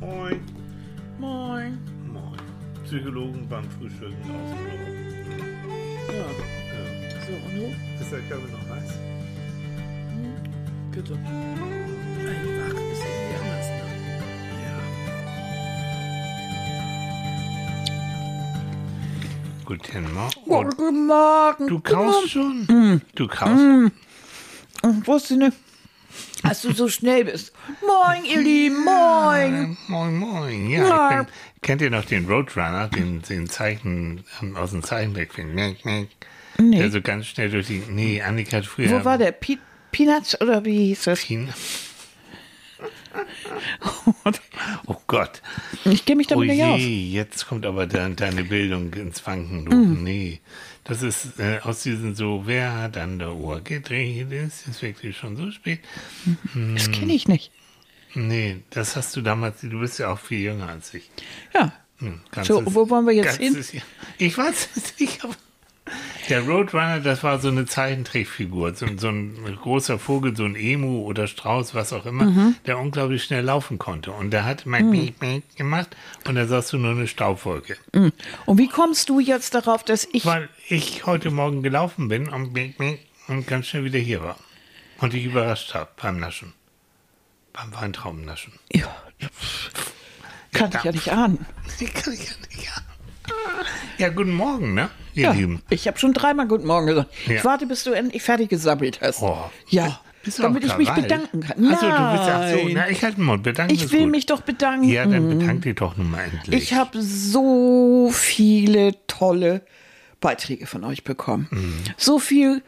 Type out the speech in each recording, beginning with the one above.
Moin. Moin. Moin. Psychologen beim Frühstücken aus dem Büro. Ja, Ja. so, und du? Ist der Körper noch heiß? Bitte. Einfach ist irgendwie anders, ne? Ja. Guten Morgen. Oh, guten Morgen. Du kaust schon? Du kaust? Morgen. Wusste nicht, dass du so schnell bist. Moin, ihr Lieben, moin. Moin, moin. Ja, Ja. ich bin, kennt ihr noch den Roadrunner, den, den Zeichen, ähm, aus dem Zeichentrickfilm? Nee. Der so ganz schnell durch die, nee, Annika hat früher. Wo war der? Pe Peanuts oder wie hieß das? Oh Gott. Ich kenne mich Oh damit nicht aus. je, jetzt kommt aber de deine Bildung ins Wanken. Du. Mhm. Nee, das ist äh, aus diesen so, wer hat an der Uhr gedreht? Es ist wirklich schon so spät. Das kenne ich nicht. Nee, das hast du damals, du bist ja auch viel jünger als ich. Ja. Hm, So, wo wollen wir jetzt hin? Jahr. Ich weiß es nicht, aber der Roadrunner, das war so eine Zeichentrickfigur, so, so ein großer Vogel, so ein Emu oder Strauß, was auch immer, Mhm. der unglaublich schnell laufen konnte. Und der hat mein Piep, Piep gemacht und da sahst du nur eine Staubwolke. Und wie kommst du jetzt darauf, dass ich. Weil ich heute Morgen gelaufen bin und, und ganz schnell wieder hier war. Und dich überrascht habe beim Naschen. Beim Weintraubennaschen. Ja. Kann ich ja nicht ahnen. Kann ich ja nicht haben. Ja, guten Morgen, ne, ihr Ja, Lieben. ich habe schon dreimal Guten Morgen gesagt. Ja. Ich warte, bis du endlich fertig gesammelt hast. Oh. Ja, Bist du damit ich mich bedanken kann. Achso, du bist ach so, Nein. na, ich halte den Mund, bedanken ich will gut. mich doch bedanken. Ja, dann bedank dich doch nun mal endlich. Ich habe so viele tolle Beiträge von euch bekommen. Mhm. So viel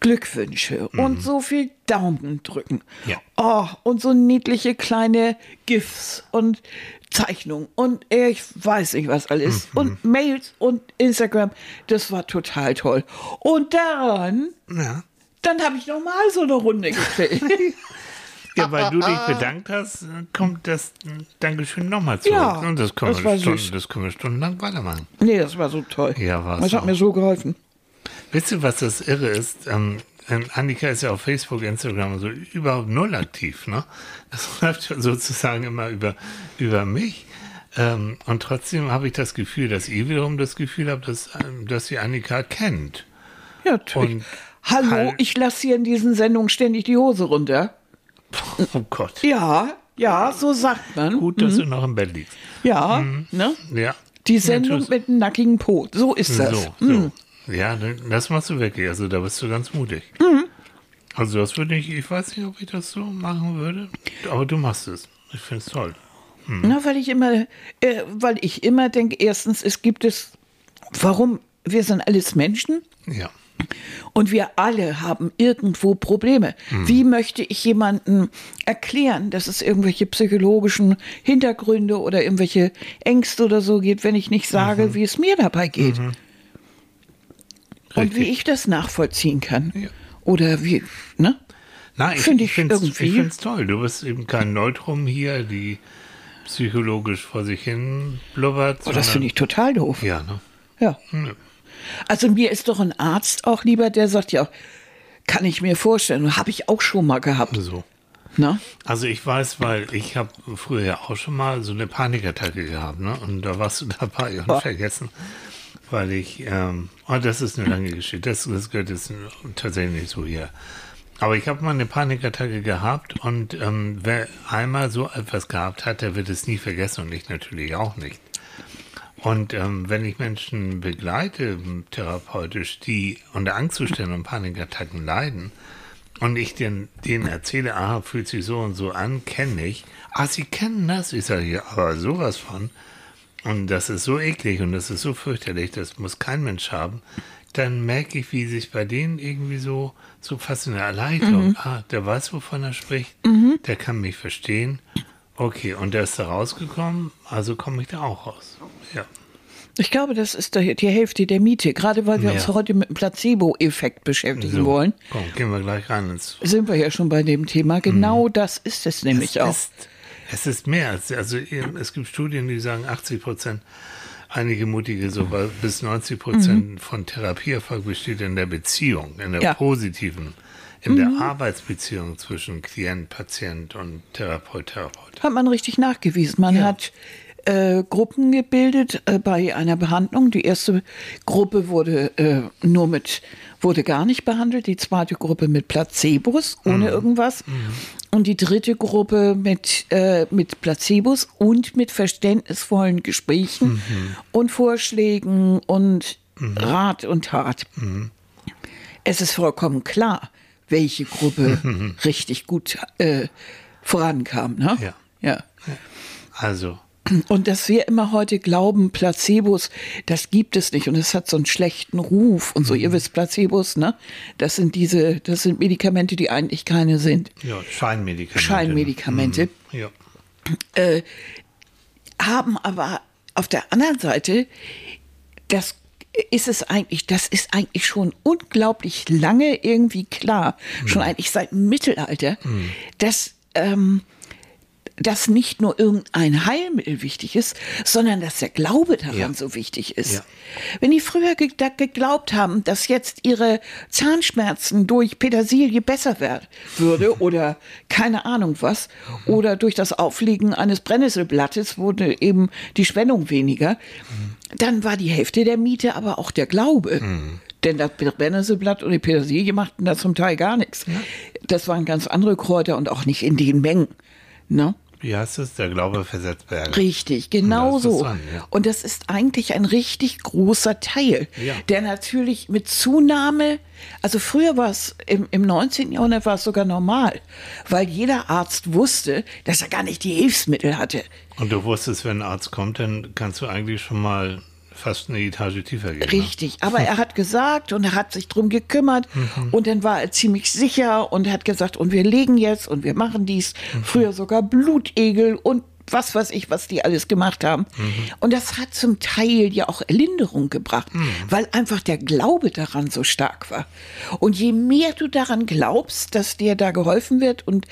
Glückwünsche und so viel Daumen drücken. Ja. Oh, und so niedliche kleine GIFs und Zeichnungen und ich weiß nicht was alles. Mhm. Und Mails und Instagram. Das war total toll. Und dann, ja. dann habe ich noch mal so eine Runde gekriegt. ja, weil du dich bedankt hast, kommt das Dankeschön nochmal zurück. Ja, Und das können, das wir war Stunden, das können wir stundenlang weitermachen. nee, das war so toll. Ja, war's Das hat mir so geholfen. Wisst ihr, was das Irre ist? Ähm, Annika ist ja auf Facebook, Instagram so überhaupt null aktiv. Ne? Das läuft ja sozusagen immer über, über mich. Ähm, und trotzdem habe ich das Gefühl, dass ihr wiederum das Gefühl habt, dass, ähm, dass ihr Annika kennt. Ja, natürlich. Und Hallo, halt- ich lasse hier in diesen Sendungen ständig die Hose runter. Oh Gott. Ja, ja, so sagt man. Gut, dass du noch im Bett liegst. Ja, ne? Ja. Die Sendung tschüss. mit dem nackigen Po. So ist das. So, so. Ja, das machst du wirklich. Also da bist du ganz mutig. Also das würde ich, ich weiß nicht, ob ich das so machen würde, aber du machst es. Ich finde es toll. Na, weil ich immer, äh, weil ich immer denke, erstens, es gibt es, warum, wir sind alles Menschen Ja. und wir alle haben irgendwo Probleme. Wie möchte ich jemandem erklären, dass es irgendwelche psychologischen Hintergründe oder irgendwelche Ängste oder so gibt, wenn ich nicht sage, wie es mir dabei geht? Und wie Richtig. ich das nachvollziehen kann. Ja. Oder wie, ne? Nein, ich, Finde ich ich finde es toll. Du bist eben kein Neutrum hier, die psychologisch vor sich hin blubbert. Oh, das finde ich total doof. Ja, ne? Ja. Nö. Also mir ist doch ein Arzt auch lieber, der sagt, ja, kann ich mir vorstellen, habe ich auch schon mal gehabt. So. Ne? Also ich weiß, weil ich habe früher ja auch schon mal so eine Panikattacke gehabt, ne? Und da warst du dabei und Oh. vergessen, weil ich, ähm, oh, das ist eine lange Geschichte, das, das gehört jetzt tatsächlich nicht so hier. Aber ich habe mal eine Panikattacke gehabt und ähm, wer einmal so etwas gehabt hat, der wird es nie vergessen und ich natürlich auch nicht. Und ähm, wenn ich Menschen begleite, therapeutisch, die unter Angstzuständen und Panikattacken leiden, und ich den, denen erzähle, aha, fühlt sich so und so an, kenne ich. Ah, sie kennen das? Ich sage, ja, aber sowas von. Und das ist so eklig und das ist so fürchterlich, das muss kein Mensch haben. Dann merke ich, wie sich bei denen irgendwie so, so fast eine Erleichterung, ah, der weiß, wovon er spricht, der kann mich verstehen. Okay, und der ist da rausgekommen, also komme ich da auch raus. Ja. Ich glaube, das ist die die Hälfte der Miete. Gerade weil wir Ja. uns heute mit dem Placebo-Effekt beschäftigen So, wollen, Komm, gehen wir gleich rein ins sind wir ja schon bei dem Thema. Genau das ist es nämlich es auch. Ist, es ist mehr. als- Also es gibt Studien, die sagen, 80 Prozent, einige mutige sogar bis 90 Prozent von Therapieerfolg besteht in der Beziehung, in der Ja. positiven in mhm. der Arbeitsbeziehung zwischen Klient, Patient und Therapeut, Therapeut. Hat man richtig nachgewiesen. Man ja. hat äh, Gruppen gebildet äh, bei einer Behandlung. Die erste Gruppe wurde äh, nur mit, wurde gar nicht behandelt, die zweite Gruppe mit Placebos, ohne mhm. irgendwas. Mhm. Und die dritte Gruppe mit, äh, mit Placebos und mit verständnisvollen Gesprächen mhm. und Vorschlägen und mhm. Rat und Tat. Mhm. Es ist vollkommen klar, welche Gruppe richtig gut äh, vorankam. Ne? Ja. ja. Also und dass wir immer heute glauben, Placebos, das gibt es nicht und es hat so einen schlechten Ruf und so. Mhm. Ihr wisst, Placebos, ne? Das sind diese, das sind Medikamente, die eigentlich keine sind. Ja, Scheinmedikamente. Scheinmedikamente. Mhm. Ja. Äh, haben aber auf der anderen Seite, das ist es eigentlich, das ist eigentlich schon unglaublich lange irgendwie klar, mhm. schon eigentlich seit dem Mittelalter, mhm. dass ähm, dass nicht nur irgendein Heilmittel wichtig ist, sondern dass der Glaube daran ja. so wichtig ist. Ja. Wenn die früher ge geglaubt haben, dass jetzt ihre Zahnschmerzen durch Petersilie besser werden würde oder keine Ahnung was, oder durch das Auflegen eines Brennnesselblattes wurde eben die Schwellung weniger, mhm. dann war die Hälfte der Miete aber auch der Glaube. Mhm. Denn das Brennnesselblatt und die Petersilie machten da zum Teil gar nichts. Ja. Das waren ganz andere Kräuter und auch nicht in den Mengen. Ne? Wie heißt es? Der Glaube versetzt Berge. Richtig, genau so. Ja. Und das ist eigentlich ein richtig großer Teil, ja. der natürlich mit Zunahme, also früher war es, im, im 19. Jahrhundert war es sogar normal, weil jeder Arzt wusste, dass er gar nicht die Hilfsmittel hatte. Und du wusstest, wenn ein Arzt kommt, dann kannst du eigentlich schon mal fast eine Etage tiefer gehen. Ne? Richtig, aber er hat gesagt und er hat sich drum gekümmert mhm. und dann war er ziemlich sicher und hat gesagt, und wir legen jetzt und wir machen dies. Mhm. Früher sogar Blutegel und was weiß ich, was die alles gemacht haben. Mhm. Und das hat zum Teil ja auch Linderung gebracht, mhm. weil einfach der Glaube daran so stark war. Und je mehr du daran glaubst, dass dir da geholfen wird und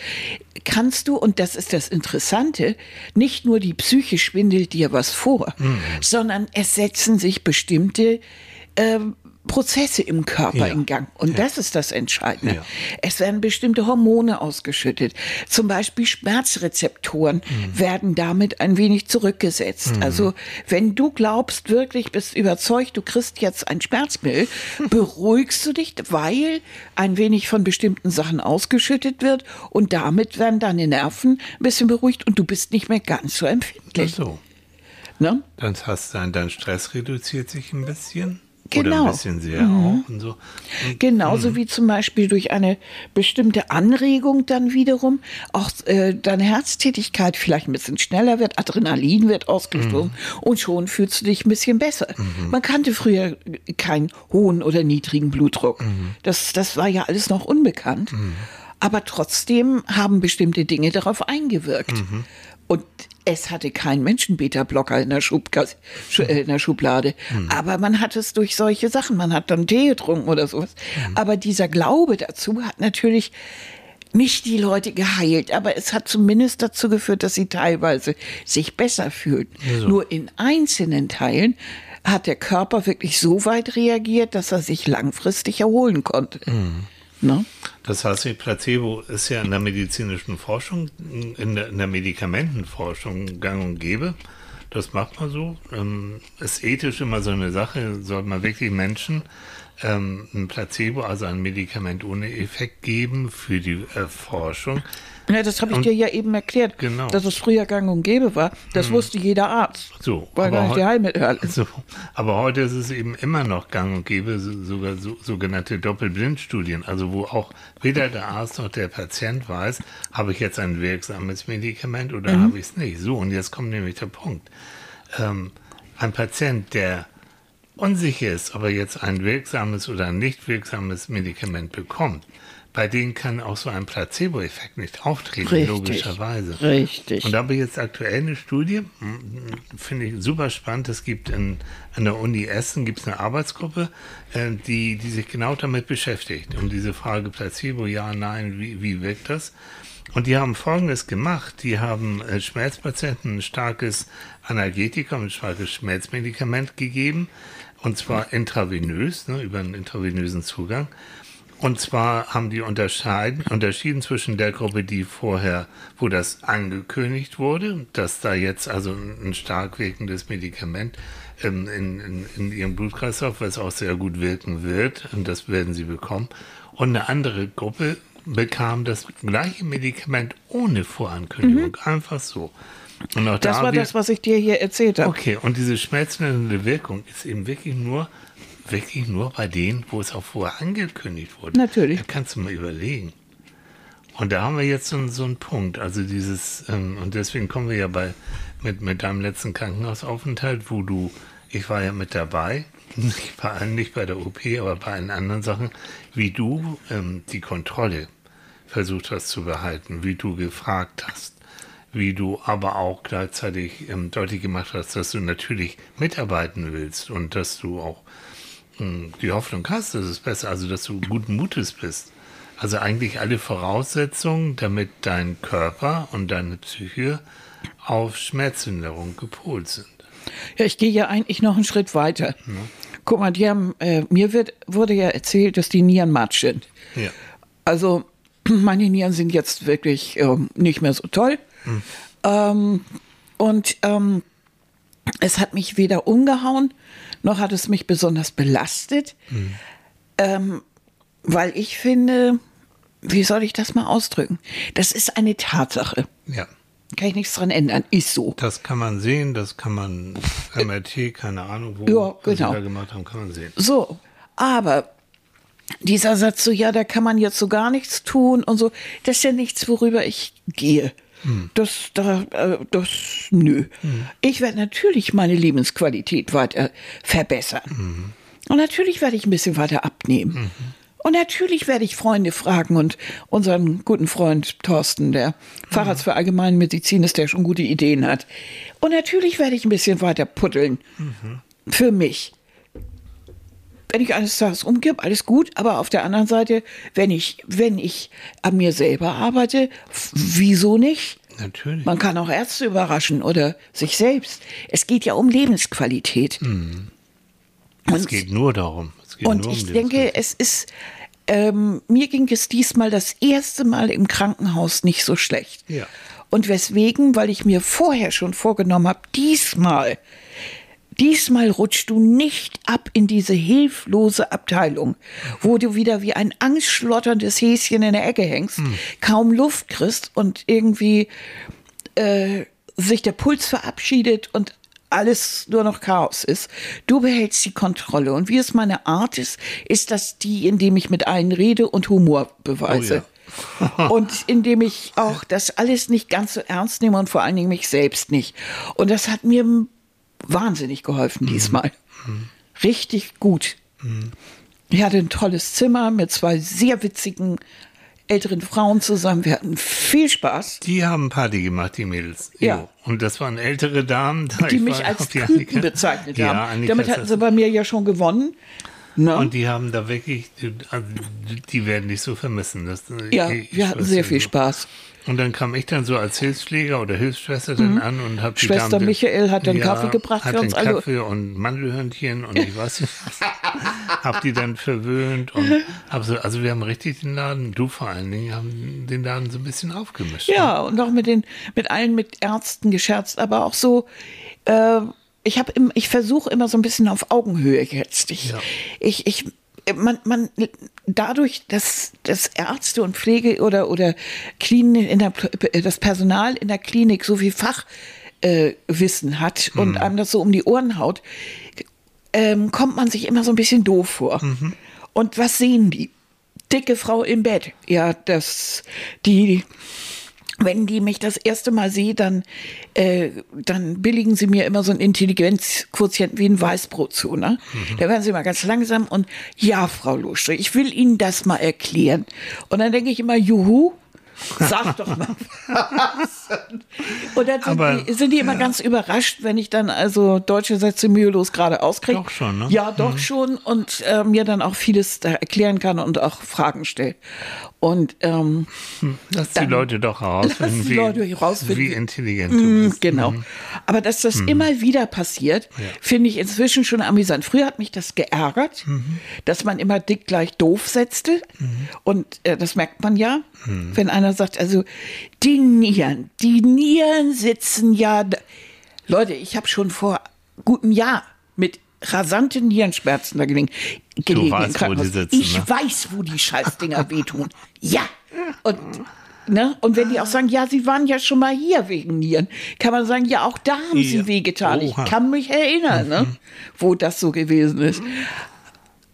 kannst du, und das ist das Interessante, nicht nur die Psyche schwindelt dir was vor, mhm. sondern es setzen sich bestimmte ähm, Prozesse im Körper ja. in Gang. Und ja. das ist das Entscheidende. Ja. Es werden bestimmte Hormone ausgeschüttet. Zum Beispiel Schmerzrezeptoren mhm. werden damit ein wenig zurückgesetzt. Mhm. Also wenn du glaubst, wirklich bist überzeugt, du kriegst jetzt ein Schmerzmittel, beruhigst du dich, weil ein wenig von bestimmten Sachen ausgeschüttet wird und damit werden deine Nerven ein bisschen beruhigt und du bist nicht mehr ganz so empfindlich. Ach so. Ne? Dann hast dein, dein Stress reduziert sich ein bisschen. Genau. Oder ein bisschen sehr mhm. auch und so. Und, Genauso mhm. wie zum Beispiel durch eine bestimmte Anregung dann wiederum auch äh, deine Herztätigkeit vielleicht ein bisschen schneller wird, Adrenalin wird ausgestoßen mhm. und schon fühlst du dich ein bisschen besser. Mhm. Man kannte früher keinen hohen oder niedrigen Blutdruck. Mhm. Das, das war ja alles noch unbekannt. Mhm. Aber trotzdem haben bestimmte Dinge darauf eingewirkt. Und es hatte kein Menschenbeta-Blocker in, der äh, in der Schublade. Mhm. Aber man hat es durch solche Sachen. Man hat dann Tee getrunken oder sowas. Mhm. Aber dieser Glaube dazu hat natürlich nicht die Leute geheilt, aber es hat zumindest dazu geführt, dass sie teilweise sich besser fühlten. Also. Nur in einzelnen Teilen hat der Körper wirklich so weit reagiert, dass er sich langfristig erholen konnte. Mhm. Ne? Das heißt, Placebo ist ja in der medizinischen Forschung, in der, in der Medikamentenforschung gang und gäbe. Das macht man so. Ähm, ist ethisch immer so eine Sache. Sollte man wirklich Menschen ähm, ein Placebo, also ein Medikament ohne Effekt geben für die äh, Forschung? Ja, das habe ich und, dir ja eben erklärt, genau. dass es früher gang und gäbe war. Das hm. wusste jeder Arzt. So, weil gar nicht die Heilmittel so, Aber heute ist es eben immer noch gang und gäbe, sogar so, sogenannte Doppelblindstudien, also wo auch weder der Arzt noch der Patient weiß, habe ich jetzt ein wirksames Medikament oder mhm. habe ich es nicht. So, und jetzt kommt nämlich der Punkt. Ähm, ein Patient, der unsicher ist, ob er jetzt ein wirksames oder ein nicht wirksames Medikament bekommt, bei denen kann auch so ein Placebo-Effekt nicht auftreten, Richtig. logischerweise. Richtig. Und da habe ich jetzt aktuell eine Studie, finde ich super spannend. Es gibt in, an der Uni Essen gibt es eine Arbeitsgruppe, äh, die, die sich genau damit beschäftigt. Um diese Frage Placebo, ja, nein, wie, wie wirkt das? Und die haben Folgendes gemacht. Die haben äh, Schmerzpatienten ein starkes Analgetikum, ein starkes Schmerzmedikament gegeben. Und zwar intravenös, ne, über einen intravenösen Zugang. Und zwar haben die unterscheiden, unterschieden zwischen der Gruppe, die vorher, wo das angekündigt wurde, dass da jetzt also ein, stark wirkendes Medikament ähm, in, in, in ihrem Blutkreislauf, was auch sehr gut wirken wird, und das werden sie bekommen. Und eine andere Gruppe bekam das gleiche Medikament ohne Vorankündigung, mhm. einfach so. Das da war wir, das, was ich dir hier erzählt habe. Okay, und diese schmerzlindernde Wirkung ist eben wirklich nur, wirklich nur bei denen, wo es auch vorher angekündigt wurde. Natürlich. Da kannst du mal überlegen. Und da haben wir jetzt so, so einen Punkt. Also dieses, ähm, und deswegen kommen wir ja bei, mit, mit deinem letzten Krankenhausaufenthalt, wo du, ich war ja mit dabei, nicht bei, nicht bei der OP, aber bei allen anderen Sachen, wie du ähm, die Kontrolle versucht hast zu behalten, wie du gefragt hast, wie du aber auch gleichzeitig ähm, deutlich gemacht hast, dass du natürlich mitarbeiten willst und dass du auch ähm, die Hoffnung hast, dass es besser, also dass du guten Mutes bist. Also eigentlich alle Voraussetzungen, damit dein Körper und deine Psyche auf Schmerzlinderung gepolt sind. Ja, ich gehe ja eigentlich noch einen Schritt weiter. Ja. Guck mal, die haben, äh, mir wird, wurde ja erzählt, dass die Nieren matsch sind. Ja. Also meine Nieren sind jetzt wirklich äh, nicht mehr so toll. Hm. Ähm, und ähm, es hat mich weder umgehauen, noch hat es mich besonders belastet, hm. ähm, weil ich finde, wie soll ich das mal ausdrücken? Das ist eine Tatsache. Ja. Kann ich nichts dran ändern, ist so. Das kann man sehen, das kann man, MRT, keine Ahnung, wo ja, genau. sie da gemacht haben, kann man sehen. So, aber dieser Satz so, ja, da kann man jetzt so gar nichts tun und so, das ist ja nichts, worüber ich gehe. Hm. Das, da, äh, das, nö. Hm. Ich werde natürlich meine Lebensqualität weiter verbessern. Mhm. Und natürlich werde ich ein bisschen weiter abnehmen. Und natürlich werde ich Freunde fragen und unseren guten Freund Thorsten, der Facharzt für Allgemeinmedizin ist, der schon gute Ideen hat. Und natürlich werde ich ein bisschen weiter putteln. Mhm. Für mich. Wenn ich eines Tages umgebe, alles gut, aber auf der anderen Seite, wenn ich, wenn ich an mir selber arbeite, wieso nicht? Natürlich. Man kann auch Ärzte überraschen oder sich selbst. Es geht ja um Lebensqualität. Mhm. Es geht nur darum. Und ich denke, es ist, ähm, mir ging es diesmal das erste Mal im Krankenhaus nicht so schlecht. Ja. Und weswegen? Weil ich mir vorher schon vorgenommen habe, diesmal, diesmal rutschst du nicht ab in diese hilflose Abteilung, wo du wieder wie ein angstschlotterndes Häschen in der Ecke hängst, hm. kaum Luft kriegst und irgendwie äh, sich der Puls verabschiedet und alles nur noch Chaos ist. Du behältst die Kontrolle. Und wie es meine Art ist, ist das die, indem ich mit allen rede und Humor beweise. Oh ja. und indem ich auch das alles nicht ganz so ernst nehme und vor allen Dingen mich selbst nicht. Und das hat mir wahnsinnig geholfen mhm. diesmal. Mhm. Richtig gut. Mhm. Ich hatte ein tolles Zimmer mit zwei sehr witzigen älteren Frauen zusammen. Wir hatten viel Spaß. Die haben Party gemacht, die Mädels. Ja. Und das waren ältere Damen. Die mich als Küken bezeichnet haben. Ja, Annika Damit hatten sie bei mir ja schon gewonnen. No? Und die haben da wirklich, also, die werden dich so vermissen. Das, ja, ich, wir hatten sehr viel Spaß. Und dann kam ich dann so als Hilfspfleger oder Hilfsschwester dann mhm. an und habe die Schwester Damen, Michael hat dann ja, Kaffee gebracht hat für uns alle. Kaffee und Mandelhörnchen und ich weiß nicht hab die dann verwöhnt und hab so, also wir haben richtig den Laden, du vor allen Dingen, haben den Laden so ein bisschen aufgemischt. Ja, ne? und auch mit den, mit allen mit Ärzten gescherzt, aber auch so, äh, ich habe ich versuche immer so ein bisschen auf Augenhöhe jetzt. Ich, ja. ich, ich man, man dadurch, dass, dass Ärzte und Pflege oder, oder Klinik in der, das Personal in der Klinik so viel Fachwissen äh, hat mhm. und einem das so um die Ohren haut, ähm, kommt man sich immer so ein bisschen doof vor. Mhm. Und was sehen die? Dicke Frau im Bett. Ja, das, die wenn die mich das erste Mal sehen, dann, äh, dann billigen sie mir immer so ein Intelligenzquotient wie ein Weißbrot zu. Ne? Mhm. Da werden sie mal ganz langsam und ja, Frau Lusche, ich will Ihnen das mal erklären. Und dann denke ich immer, juhu, Sag doch mal was. Und dann sind, Aber- die, sind die immer ganz überrascht, wenn ich dann also deutsche Sätze mühelos gerade auskriege. Doch schon, ne? Ja, doch schon. Und äh, mir dann auch vieles da erklären kann und auch Fragen stelle. Und ähm, Lass die Leute doch herausfinden, Lass die wie, Leute herausfinden. wie intelligent du Mm, bist. Genau. Aber dass das immer wieder passiert, finde ich inzwischen schon amüsant. Früher hat mich das geärgert, dass man immer dick gleich doof setzte. Und äh, das merkt man ja, wenn einer sagt, also die Nieren, die Nieren sitzen ja. Leute, ich habe schon vor gutem Jahr mit rasanten Nierenschmerzen da gelegen, gelegen weißt, wo die sitzen, ich ne? weiß, wo die Scheißdinger wehtun. Ja. Und Ne? Und wenn die auch sagen, ja, sie waren ja schon mal hier wegen Nieren, kann man sagen, ja, auch da haben sie wehgetan. Ich kann mich erinnern, ne? wo das so gewesen ist.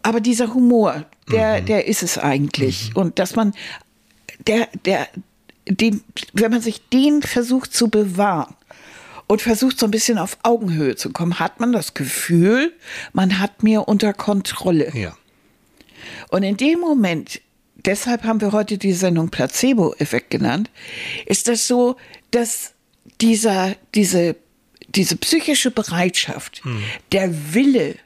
Aber dieser Humor, der, der ist es eigentlich. Und dass man, der, der, den, wenn man sich den versucht zu bewahren und versucht so ein bisschen auf Augenhöhe zu kommen, hat man das Gefühl, man hat mir unter Kontrolle. Ja. Und in dem Moment, deshalb haben wir heute die Sendung Placebo-Effekt genannt, ist das so, dass dieser, diese, diese psychische Bereitschaft, der Wille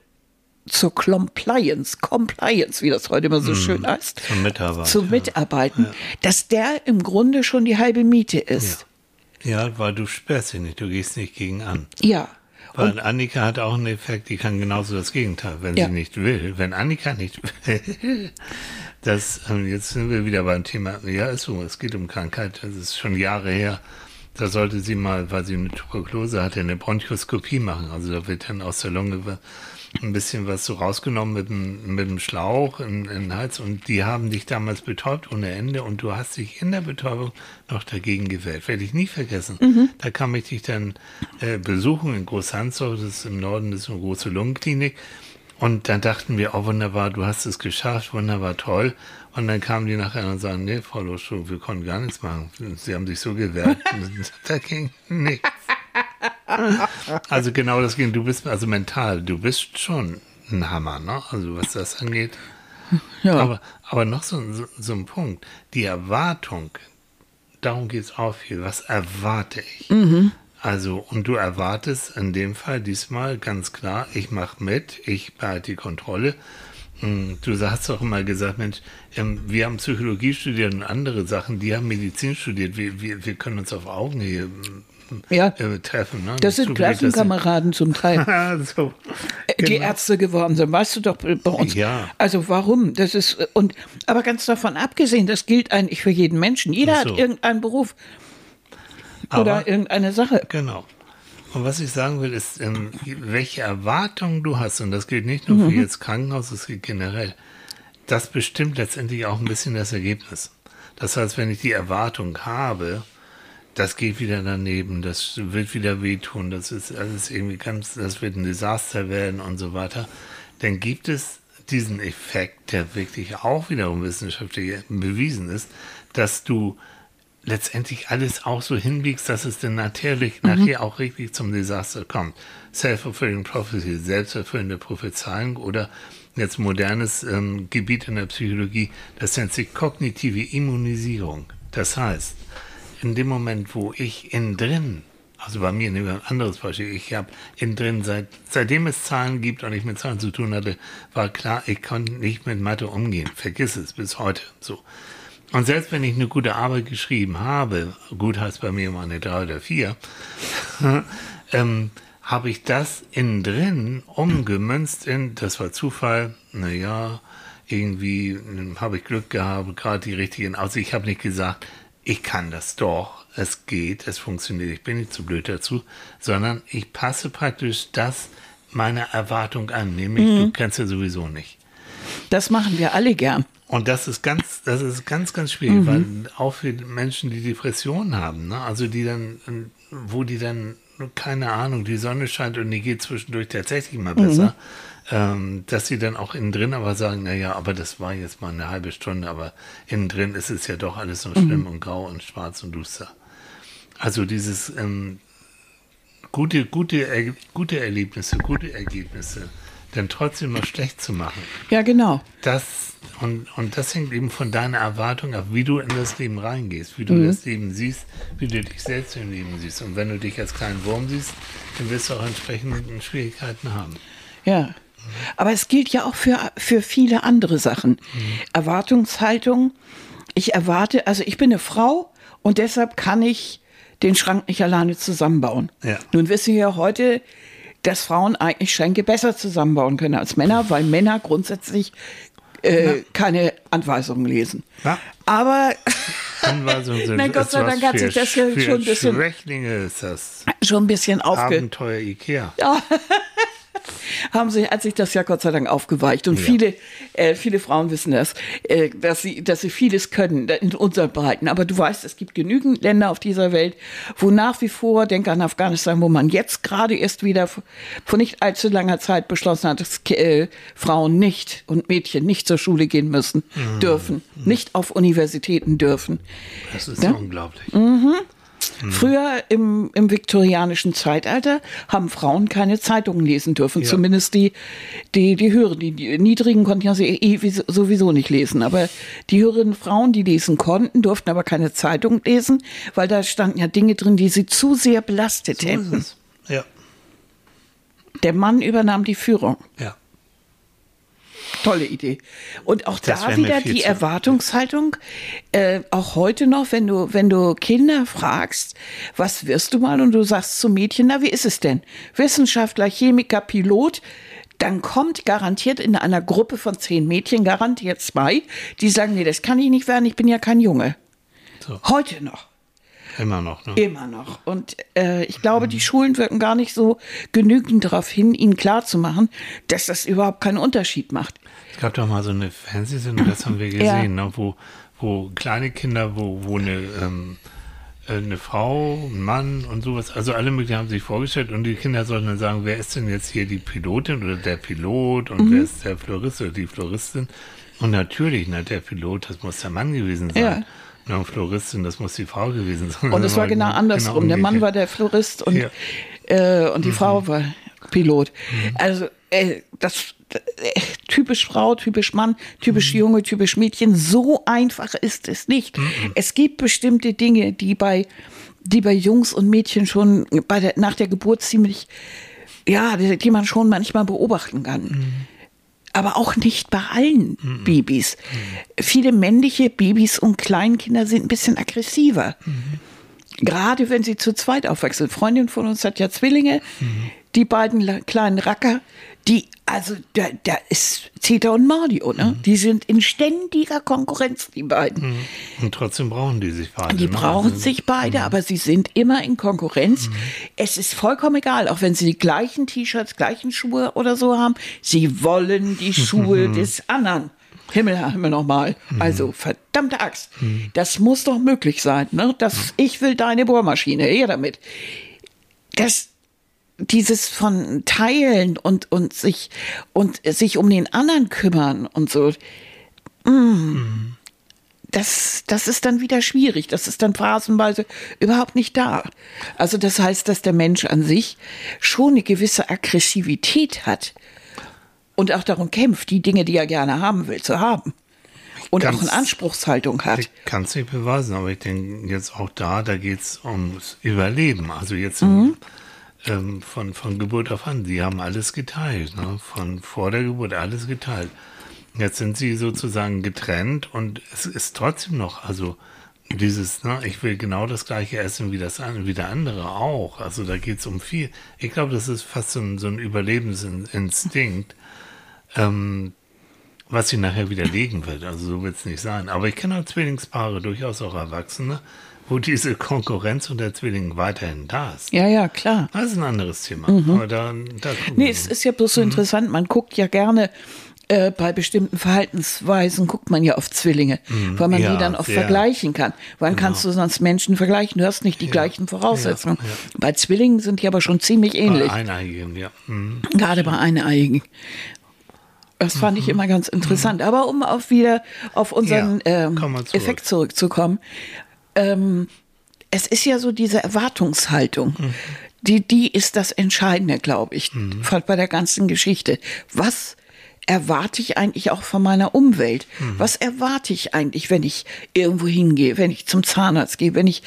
zur Compliance, Compliance, wie das heute immer so schön heißt, Zum Mitarbeiten, zu ja. mitarbeiten, dass der im Grunde schon die halbe Miete ist. Ja, weil du sperrst dich nicht, du gehst nicht gegen an. Ja. Weil Annika hat auch einen Effekt, die kann genauso das Gegenteil, wenn Ja. sie nicht will. Wenn Annika nicht will, das, ähm, jetzt sind wir wieder beim Thema, ja, ist so, es geht um Krankheit, das ist schon Jahre her. Da sollte sie mal, weil sie eine Tuberkulose hatte, eine Bronchoskopie machen. Also da wird dann aus der Lunge ein bisschen was so rausgenommen mit dem, mit dem Schlauch in, in den Hals und die haben dich damals betäubt ohne Ende und du hast dich in der Betäubung noch dagegen gewehrt. Werde ich nie vergessen. Da kam ich dich dann äh, besuchen in Großhansdorf, das ist im Norden, das ist eine große Lungenklinik. Und dann dachten wir, oh wunderbar, du hast es geschafft, wunderbar, toll. Und dann kamen die nachher und sagen, nee, Frau Loschuk, wir konnten gar nichts machen. Sie haben sich so gewehrt. da ging nichts. Also genau das ging. Du bist, also mental, du bist schon ein Hammer, ne? Also was das angeht. Ja. Aber, aber noch so, so, so ein Punkt. Die Erwartung, darum geht es auch viel. Was erwarte ich? Also, und du erwartest in dem Fall diesmal ganz klar, ich mache mit, ich behalte die Kontrolle. Hm, Du hast doch immer gesagt, Mensch, ähm, wir haben Psychologie studiert und andere Sachen, die haben Medizin studiert. Wir, wir, wir können uns auf Augenhöhe Ja. äh, treffen. Ne? Das sind Klassenkameraden zum Teil. so. die Genau. Ärzte geworden sind, weißt du doch bei uns. Ja. Also warum? Das ist und aber ganz davon abgesehen, das gilt eigentlich für jeden Menschen. Jeder so. hat irgendeinen Beruf oder Aber- irgendeine Sache. Genau. Und was ich sagen will, ist, ähm, welche Erwartungen du hast, und das gilt nicht nur für jetzt Krankenhaus, das gilt generell, das bestimmt letztendlich auch ein bisschen das Ergebnis. Das heißt, wenn ich die Erwartung habe, das geht wieder daneben, das wird wieder wehtun, das ist alles irgendwie ganz, das wird ein Desaster werden und so weiter, dann gibt es diesen Effekt, der wirklich auch wiederum wissenschaftlich bewiesen ist, dass du letztendlich alles auch so hinbiegst, dass es dann natürlich nachher auch richtig zum Desaster kommt. Self-fulfilling prophecy, selbsterfüllende Prophezeiung oder jetzt modernes ähm, Gebiet in der Psychologie, das nennt sich kognitive Immunisierung. Das heißt, in dem Moment, wo ich innen drin, also bei mir ein anderes Beispiel, ich habe innen drin, seit, seitdem es Zahlen gibt und ich mit Zahlen zu tun hatte, war klar, ich konnte nicht mit Mathe umgehen. Vergiss es bis heute. So. Und selbst wenn ich eine gute Arbeit geschrieben habe, gut heißt bei mir mal eine drei oder vier, ähm, habe ich das innen drin umgemünzt in, das war Zufall, naja, irgendwie ähm, habe ich Glück gehabt, gerade die richtigen, also ich habe nicht gesagt, ich kann das doch, es geht, es funktioniert, ich bin nicht zu blöd dazu, sondern ich passe praktisch das meiner Erwartung an, nämlich du kannst ja sowieso nicht. Das machen wir alle gern. Und das ist ganz, das ist ganz, ganz schwierig, weil auch für Menschen, die Depressionen haben, ne, also die dann, wo die dann, keine Ahnung, die Sonne scheint und die geht zwischendurch tatsächlich mal besser, ähm, dass sie dann auch innen drin aber sagen, naja, aber das war jetzt mal eine halbe Stunde, aber innen drin ist es ja doch alles noch schlimm und grau und schwarz und duster. Also dieses ähm, gute, gute, Er- gute Erlebnisse, gute Ergebnisse, dann trotzdem noch schlecht zu machen. Ja, genau. Das und, und das hängt eben von deiner Erwartung ab, wie du in das Leben reingehst, wie du Mhm. das Leben siehst, wie du dich selbst im Leben siehst. Und wenn du dich als kleinen Wurm siehst, dann wirst du auch entsprechende Schwierigkeiten haben. Ja. Aber es gilt ja auch für, für viele andere Sachen. Erwartungshaltung. Ich erwarte, also ich bin eine Frau und deshalb kann ich den Schrank nicht alleine zusammenbauen. Ja. Nun wissen wir ja heute, dass Frauen eigentlich Schränke besser zusammenbauen können als Männer, weil Männer grundsätzlich äh, keine Anweisungen lesen. Ja. Aber Anweisungen sind Nein, Gott sei Dank hat sich das ja schon ein bisschen- Schwächlinge ist das. schon ein bisschen aufge Abenteuer Ikea. Haben sie, hat sich das ja Gott sei Dank aufgeweicht. Und Ja. viele, äh, viele Frauen wissen das, äh, dass sie, dass sie vieles können in unseren Breiten. Aber du weißt, es gibt genügend Länder auf dieser Welt, wo nach wie vor, denk an Afghanistan, wo man jetzt gerade erst wieder vor nicht allzu langer Zeit beschlossen hat, dass äh, Frauen nicht und Mädchen nicht zur Schule gehen müssen, Mhm. dürfen, nicht auf Universitäten dürfen. Das ist Ja? unglaublich. Mhm. Früher im, im viktorianischen Zeitalter haben Frauen keine Zeitungen lesen dürfen, Ja. zumindest die, die, die höheren. Die, die niedrigen konnten ja sie eh wie- sowieso nicht lesen, aber die höheren Frauen, die lesen konnten, durften aber keine Zeitung lesen, weil da standen ja Dinge drin, die sie zu sehr belastet So hätten. Ja, Der Mann übernahm die Führung. ja. Tolle Idee. Und auch Das da wieder die Erwartungshaltung, äh, auch heute noch, wenn du, wenn du Kinder fragst, was wirst du mal und du sagst zum Mädchen, na, wie ist es denn? Wissenschaftler, Chemiker, Pilot, dann kommt garantiert in einer Gruppe von zehn Mädchen garantiert zwei, die sagen, nee, das kann ich nicht werden, ich bin ja kein Junge. So. Heute noch. Immer noch. Ne? Immer noch. Und äh, ich glaube, die Schulen wirken gar nicht so genügend darauf hin, ihnen klarzumachen, dass das überhaupt keinen Unterschied macht. Es gab doch mal so eine Fernsehsendung, das haben wir Ja. gesehen, ne, wo, wo kleine Kinder, wo, wo eine, ähm, äh, eine Frau, ein Mann und sowas, also alle möglichen haben sich vorgestellt und die Kinder sollten dann sagen, wer ist denn jetzt hier die Pilotin oder der Pilot und Mhm. wer ist der Florist oder die Floristin? Und natürlich, na, der Pilot, das muss der Mann gewesen sein. Ja. Und Floristin, das muss die Frau gewesen sein. Und es war genau andersrum. der Mann war der Florist und, Ja. äh, und die Frau war Pilot. Also äh, das äh, typisch Frau, typisch Mann, typisch Junge, typisch Mädchen. So einfach ist es nicht. Es gibt bestimmte Dinge, die bei die bei Jungs und Mädchen schon bei der, nach der Geburt ziemlich, ja, die, die man schon manchmal beobachten kann. Aber auch nicht bei allen Babys. Viele männliche Babys und Kleinkinder sind ein bisschen aggressiver. Gerade wenn sie zu zweit aufwachsen. Eine Freundin von uns hat ja Zwillinge, die beiden kleinen Racker, die, also da, da ist Zeta und Mario, ne? Die sind in ständiger Konkurrenz, die beiden. Und trotzdem brauchen die sich beide. Die ne? brauchen Also, sich beide, aber sie sind immer in Konkurrenz. Es ist vollkommen egal, auch wenn sie die gleichen T-Shirts, gleichen Schuhe oder so haben. Sie wollen die Schuhe des anderen. Himmel, Himmel nochmal. Also, verdammte Axt. Das muss doch möglich sein, ne? Das, ich will deine Bohrmaschine, her damit. Das, dieses von Teilen und, und sich, und sich um den anderen kümmern und so das, das ist dann wieder schwierig. Das ist dann phasenweise überhaupt nicht da. Also das heißt, dass der Mensch an sich schon eine gewisse Aggressivität hat und auch darum kämpft, die Dinge, die er gerne haben will, zu haben. Und Ganz- auch eine Anspruchshaltung hat. Ich kann es nicht beweisen, aber ich denke jetzt auch da, da geht es ums Überleben. Also jetzt Mhm. im, ähm, von, von Geburt auf an. Sie haben alles geteilt, ne? von vor der Geburt alles geteilt. Jetzt sind sie sozusagen getrennt und es ist trotzdem noch, also dieses, ne, ich will genau das gleiche essen wie das wie der andere auch. Also da geht es um viel. Ich glaube, das ist fast so ein, so ein Überlebensinstinkt. Ähm, was sie nachher widerlegen wird. Also so wird es nicht sein. Aber ich kenne auch Zwillingspaare, durchaus auch Erwachsene, wo diese Konkurrenz unter Zwillingen weiterhin da ist. Ja, ja, klar. Das ist ein anderes Thema. Aber da, da Nee, es ist ja bloß so interessant. Man guckt ja gerne äh, bei bestimmten Verhaltensweisen guckt man ja auf Zwillinge, weil man Ja, die dann oft sehr. vergleichen kann. Wann kannst du sonst Menschen vergleichen? Du hast nicht die gleichen Voraussetzungen. ja. Bei Zwillingen sind die aber schon ziemlich ähnlich. Bei Eineiigen, ja. Mhm. Gerade bei Eineiigen. Das fand ich immer ganz interessant. Aber um auf wieder auf unseren Ja, ähm, zurück. Effekt zurückzukommen. Ähm, es ist ja so diese Erwartungshaltung. die, die ist das Entscheidende, glaube ich, Mhm. bei der ganzen Geschichte. Was erwarte ich eigentlich auch von meiner Umwelt? Mhm. Was erwarte ich eigentlich, wenn ich irgendwo hingehe, wenn ich zum Zahnarzt gehe, wenn ich,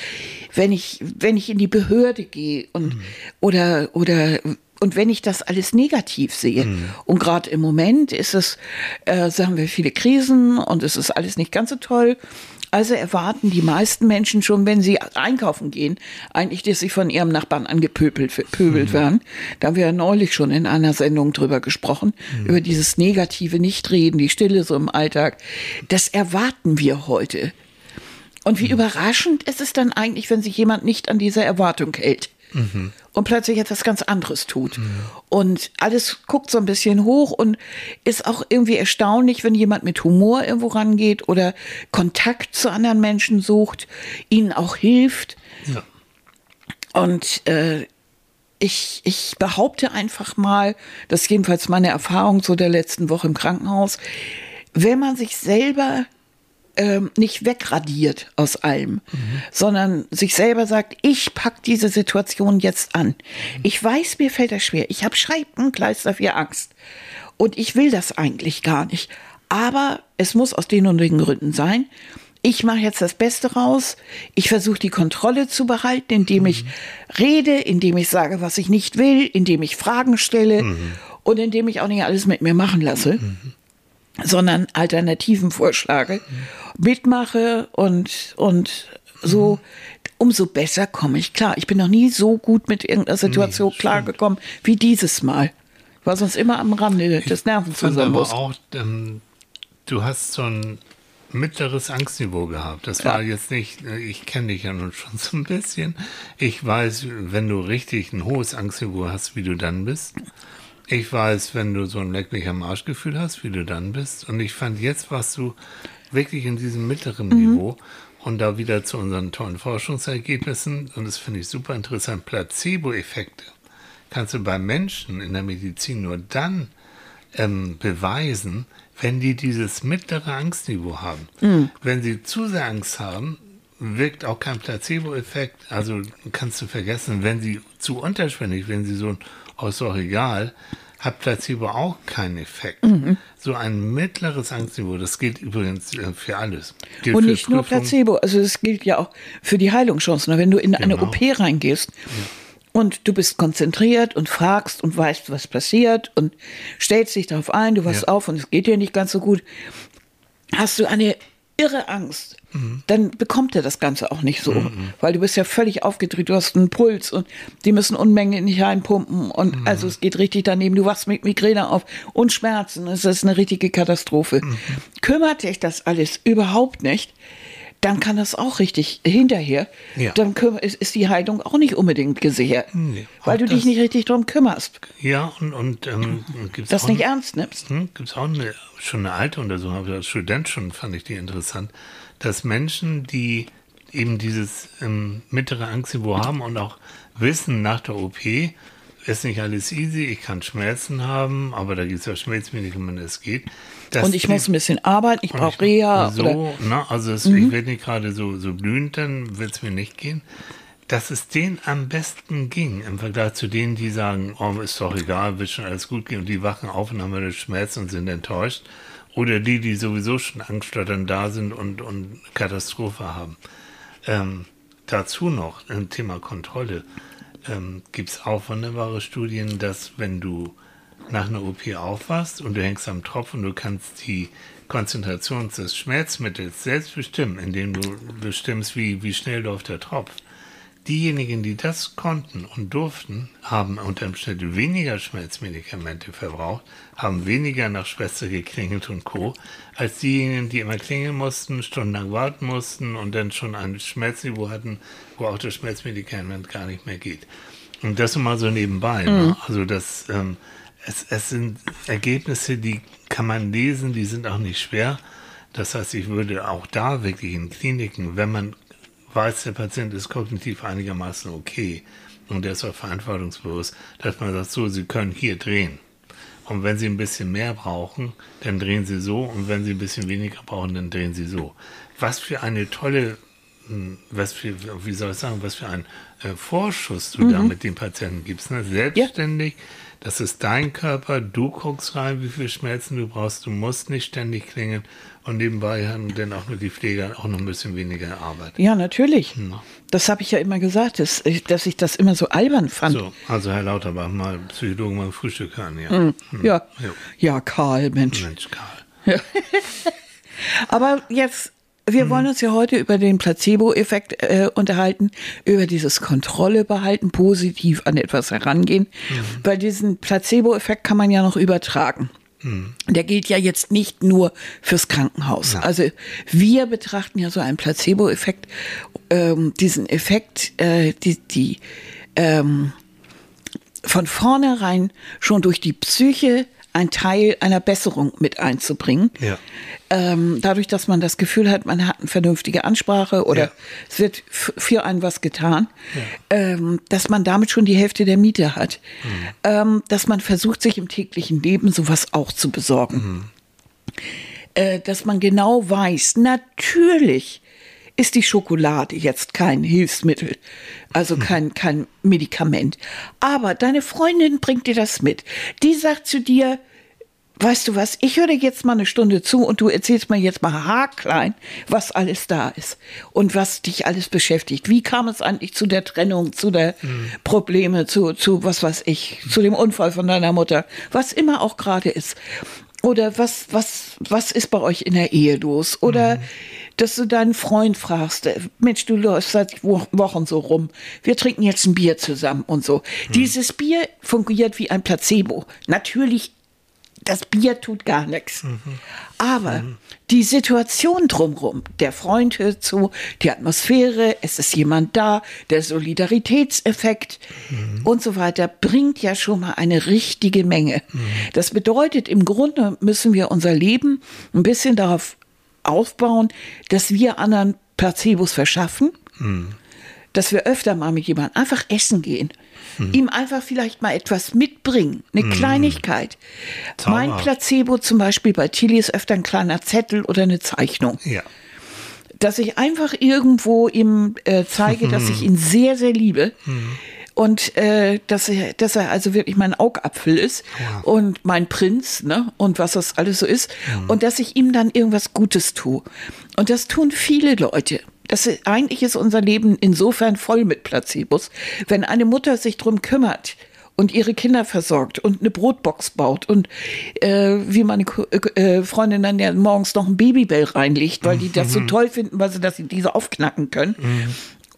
wenn ich, wenn ich in die Behörde gehe und Mhm. oder oder und wenn ich das alles negativ sehe, Mhm. und gerade im Moment ist es, äh, sagen wir, viele Krisen und es ist alles nicht ganz so toll. Also erwarten die meisten Menschen schon, wenn sie einkaufen gehen, eigentlich, dass sie von ihrem Nachbarn angepöbelt pöbelt werden. Da haben wir ja neulich schon in einer Sendung drüber gesprochen, über dieses negative Nichtreden, die Stille so im Alltag. Das erwarten wir heute. Und wie überraschend ist es dann eigentlich, wenn sich jemand nicht an diese Erwartung hält und plötzlich etwas ganz anderes tut. Und alles guckt so ein bisschen hoch und ist auch irgendwie erstaunlich, wenn jemand mit Humor irgendwo rangeht oder Kontakt zu anderen Menschen sucht, ihnen auch hilft. Ja. Und äh, ich, ich behaupte einfach mal, das ist jedenfalls meine Erfahrung so der letzten Woche im Krankenhaus, wenn man sich selber ähm, nicht wegradiert aus allem, sondern sich selber sagt, ich pack diese Situation jetzt an. Ich weiß, mir fällt das schwer. Ich habe Scheibenkleister für Angst. Und ich will das eigentlich gar nicht. Aber es muss aus den und den Gründen sein. Ich mache jetzt das Beste raus. Ich versuche die Kontrolle zu behalten, indem ich rede, indem ich sage, was ich nicht will, indem ich Fragen stelle und indem ich auch nicht alles mit mir machen lasse sondern Alternativen vorschlage, mitmache und, und so, umso besser komme ich klar. Ich bin noch nie so gut mit irgendeiner Situation klargekommen wie dieses Mal. Ich war sonst immer am Rande des Nervenzusammenbruchs. aber auch, ähm, du hast so ein mittleres Angstniveau gehabt. Das war Ja. jetzt nicht, äh, ich kenne dich ja nun schon so ein bisschen. Ich weiß, wenn du richtig ein hohes Angstniveau hast, wie du dann bist. Ich weiß, wenn du so ein Leck mich am Arschgefühl hast, wie du dann bist. Und ich fand, jetzt warst du wirklich in diesem mittleren Niveau. Und da wieder zu unseren tollen Forschungsergebnissen, und das finde ich super interessant, Placebo-Effekte kannst du bei Menschen in der Medizin nur dann ähm, beweisen, wenn die dieses mittlere Angstniveau haben. Wenn sie zu sehr Angst haben, wirkt auch kein Placebo-Effekt. Also kannst du vergessen, wenn sie zu unterschwellig, wenn sie so, oh, ist doch egal, hat Placebo auch keinen Effekt. So ein mittleres Angstniveau, das gilt übrigens äh, für alles. Gilt Und nicht nur. Placebo, also es gilt ja auch für die Heilungschancen. Wenn du in eine Genau. OP reingehst und du bist konzentriert und fragst und weißt, was passiert und stellst dich darauf ein, du wachst Ja. auf und es geht dir nicht ganz so gut, hast du eine irre Angst, Mhm. dann bekommt er das Ganze auch nicht so, weil du bist ja völlig aufgedreht, du hast einen Puls und die müssen Unmengen nicht reinpumpen und Mhm. also es geht richtig daneben, du wachst mit Migräne auf und Schmerzen, es ist eine richtige Katastrophe. Mhm. Kümmert dich das alles überhaupt nicht, dann kann das auch richtig hinterher, Ja. dann ist, ist die Heilung auch nicht unbedingt gesichert, Nee, weil du dich nicht richtig drum kümmerst, Ja, und, und ähm, gibt's das nicht ernst nimmst. Hm, Gibt es auch eine, schon eine alte Untersuchung, habe ich als Student schon, fand ich die interessant, dass Menschen, die eben dieses ähm, mittlere Angstniveau haben und auch wissen nach der OP, ist nicht alles easy, ich kann Schmerzen haben, aber da gibt es ja Schmerzmedikamente, es geht. Dass Und ich muss ein bisschen arbeiten, ich brauche Reha So, oder Mhm. ne, also es, ich werde nicht gerade so, so blühend, dann wird es mir nicht gehen. Dass es denen am besten ging im Vergleich zu denen, die sagen, oh, ist doch egal, wird schon alles gut gehen und die wachen auf und haben eine Schmerzen und sind enttäuscht. Oder die, die sowieso schon angststotternd da sind und, und Katastrophe haben. Ähm, dazu noch ein Thema Kontrolle. Ähm, Gibt es auch wunderbare Studien, dass wenn du nach einer OP aufwachst und du hängst am Tropf und du kannst die Konzentration des Schmerzmittels selbst bestimmen, indem du bestimmst, wie, wie schnell läuft der Tropf. Diejenigen, die das konnten und durften, haben unter Umständen weniger Schmerzmedikamente verbraucht, haben weniger nach Schwester geklingelt und Co., als diejenigen, die immer klingeln mussten, stundenlang warten mussten und dann schon ein Schmerzniveau hatten, wo auch das Schmerzmedikament gar nicht mehr geht. Und das mal so nebenbei. Ne? Also das, ähm, es, es sind Ergebnisse, die kann man lesen, die sind auch nicht schwer. Das heißt, ich würde auch da wirklich in Kliniken, wenn man weiß, der Patient ist kognitiv einigermaßen okay und der ist auch verantwortungsbewusst, dass man sagt, so, Sie können hier drehen. Und wenn Sie ein bisschen mehr brauchen, dann drehen Sie so. Und wenn Sie ein bisschen weniger brauchen, dann drehen Sie so. Was für eine tolle hm, was für, wie soll ich sagen, was für einen äh, Vorschuss du da mit dem Patienten gibst. Ne? Selbstständig, das ist dein Körper, du guckst rein, wie viel Schmerzen du brauchst, du musst nicht ständig klingen und nebenbei haben dann auch nur die Pfleger auch noch ein bisschen weniger Arbeit. Ja, natürlich. Das habe ich ja immer gesagt, dass, ich- dass ich das immer so albern fand. So, also Herr Lauterbach, mal Psychologen beim Frühstück hören, ja. Ja. Ja. ja, Karl, Mensch. Mensch, Karl. Aber jetzt, wir wollen uns ja heute über den Placebo-Effekt äh, unterhalten, über dieses Kontrolle behalten, positiv an etwas herangehen, weil diesen Placebo-Effekt kann man ja noch übertragen. Der gilt ja jetzt nicht nur fürs Krankenhaus. Also wir betrachten ja so einen Placebo-Effekt, ähm, diesen Effekt, äh, die, die ähm, von vornherein schon durch die Psyche ein Teil einer Besserung mit einzubringen. Ja. Ähm, dadurch, dass man das Gefühl hat, man hat eine vernünftige Ansprache oder Ja. es wird für einen was getan, ähm, dass man damit schon die Hälfte der Miete hat. Mhm. Ähm, dass man versucht, sich im täglichen Leben sowas auch zu besorgen. Mhm. Äh, dass man genau weiß, natürlich ist die Schokolade jetzt kein Hilfsmittel, also Hm. kein, kein Medikament. Aber deine Freundin bringt dir das mit. Die sagt zu dir, weißt du was, ich höre dir jetzt mal eine Stunde zu und du erzählst mir jetzt mal haarklein, was alles da ist und was dich alles beschäftigt. Wie kam es eigentlich zu der Trennung, zu der Probleme, zu, zu was weiß ich, zu dem Unfall von deiner Mutter, was immer auch gerade ist. Oder was, was, was ist bei euch in der Ehe los? Oder dass du deinen Freund fragst, äh, Mensch, du läufst seit Wo- Wochen so rum. Wir trinken jetzt ein Bier zusammen und so. Dieses Bier fungiert wie ein Placebo. Natürlich das Bier tut gar nichts. Aber die Situation drumherum, der Freund hört zu, die Atmosphäre, es ist jemand da, der Solidaritätseffekt und so weiter, bringt ja schon mal eine richtige Menge. Das bedeutet, im Grunde müssen wir unser Leben ein bisschen darauf aufbauen, dass wir anderen Placebos verschaffen dass wir öfter mal mit jemandem einfach essen gehen, ihm einfach vielleicht mal etwas mitbringen, eine Kleinigkeit. Mein Zauberhaft. Placebo zum Beispiel bei Tilly ist öfter ein kleiner Zettel oder eine Zeichnung, Ja. dass ich einfach irgendwo ihm äh, zeige, dass ich ihn sehr, sehr liebe. Und äh, dass, er, dass er also wirklich mein Augapfel ist und mein Prinz, ne? Und was das alles so ist. Und dass ich ihm dann irgendwas Gutes tue. Und das tun viele Leute. Das ist, eigentlich ist unser Leben insofern voll mit Placebos. Wenn eine Mutter sich drum kümmert und ihre Kinder versorgt und eine Brotbox baut und äh, wie meine Ko- äh, Freundin dann ja morgens noch ein Babybell reinlegt, weil die das so toll finden, weil sie, dass sie diese aufknacken können.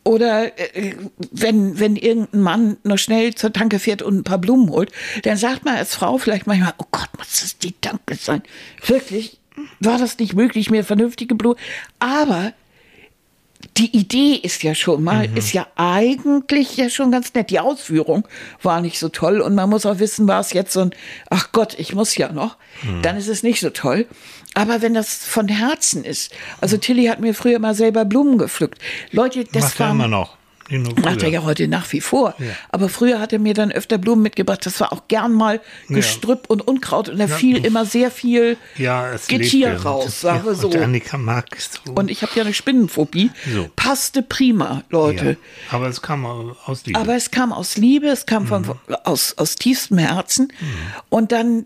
Oder äh, wenn, wenn irgendein Mann noch schnell zur Tanke fährt und ein paar Blumen holt, dann sagt man als Frau vielleicht manchmal, oh Gott, muss das die Tanke sein? Wirklich, war das nicht möglich, mir vernünftige Blumen? Aber die Idee ist ja schon mal, ist ja eigentlich ja schon ganz nett. Die Ausführung war nicht so toll und man muss auch wissen, war es jetzt so ein, ach Gott, ich muss ja noch, dann ist es nicht so toll. Aber wenn das von Herzen ist, also Tilly hat mir früher mal selber Blumen gepflückt. Leute, das Macht war immer noch. Macht er ja heute nach wie vor. Ja. Aber früher hat er mir dann öfter Blumen mitgebracht. Das war auch gern mal Gestrüpp und Unkraut. Und da fiel immer sehr viel Ja, Getier raus, sagen wir ja, so. Und Annika mag es so. Und ich habe ja eine Spinnenphobie. So. Passte prima, Leute. ja. Aber es kam aus Liebe. Aber es kam aus Liebe, es kam von, Mhm. aus, aus tiefstem Herzen. Und dann,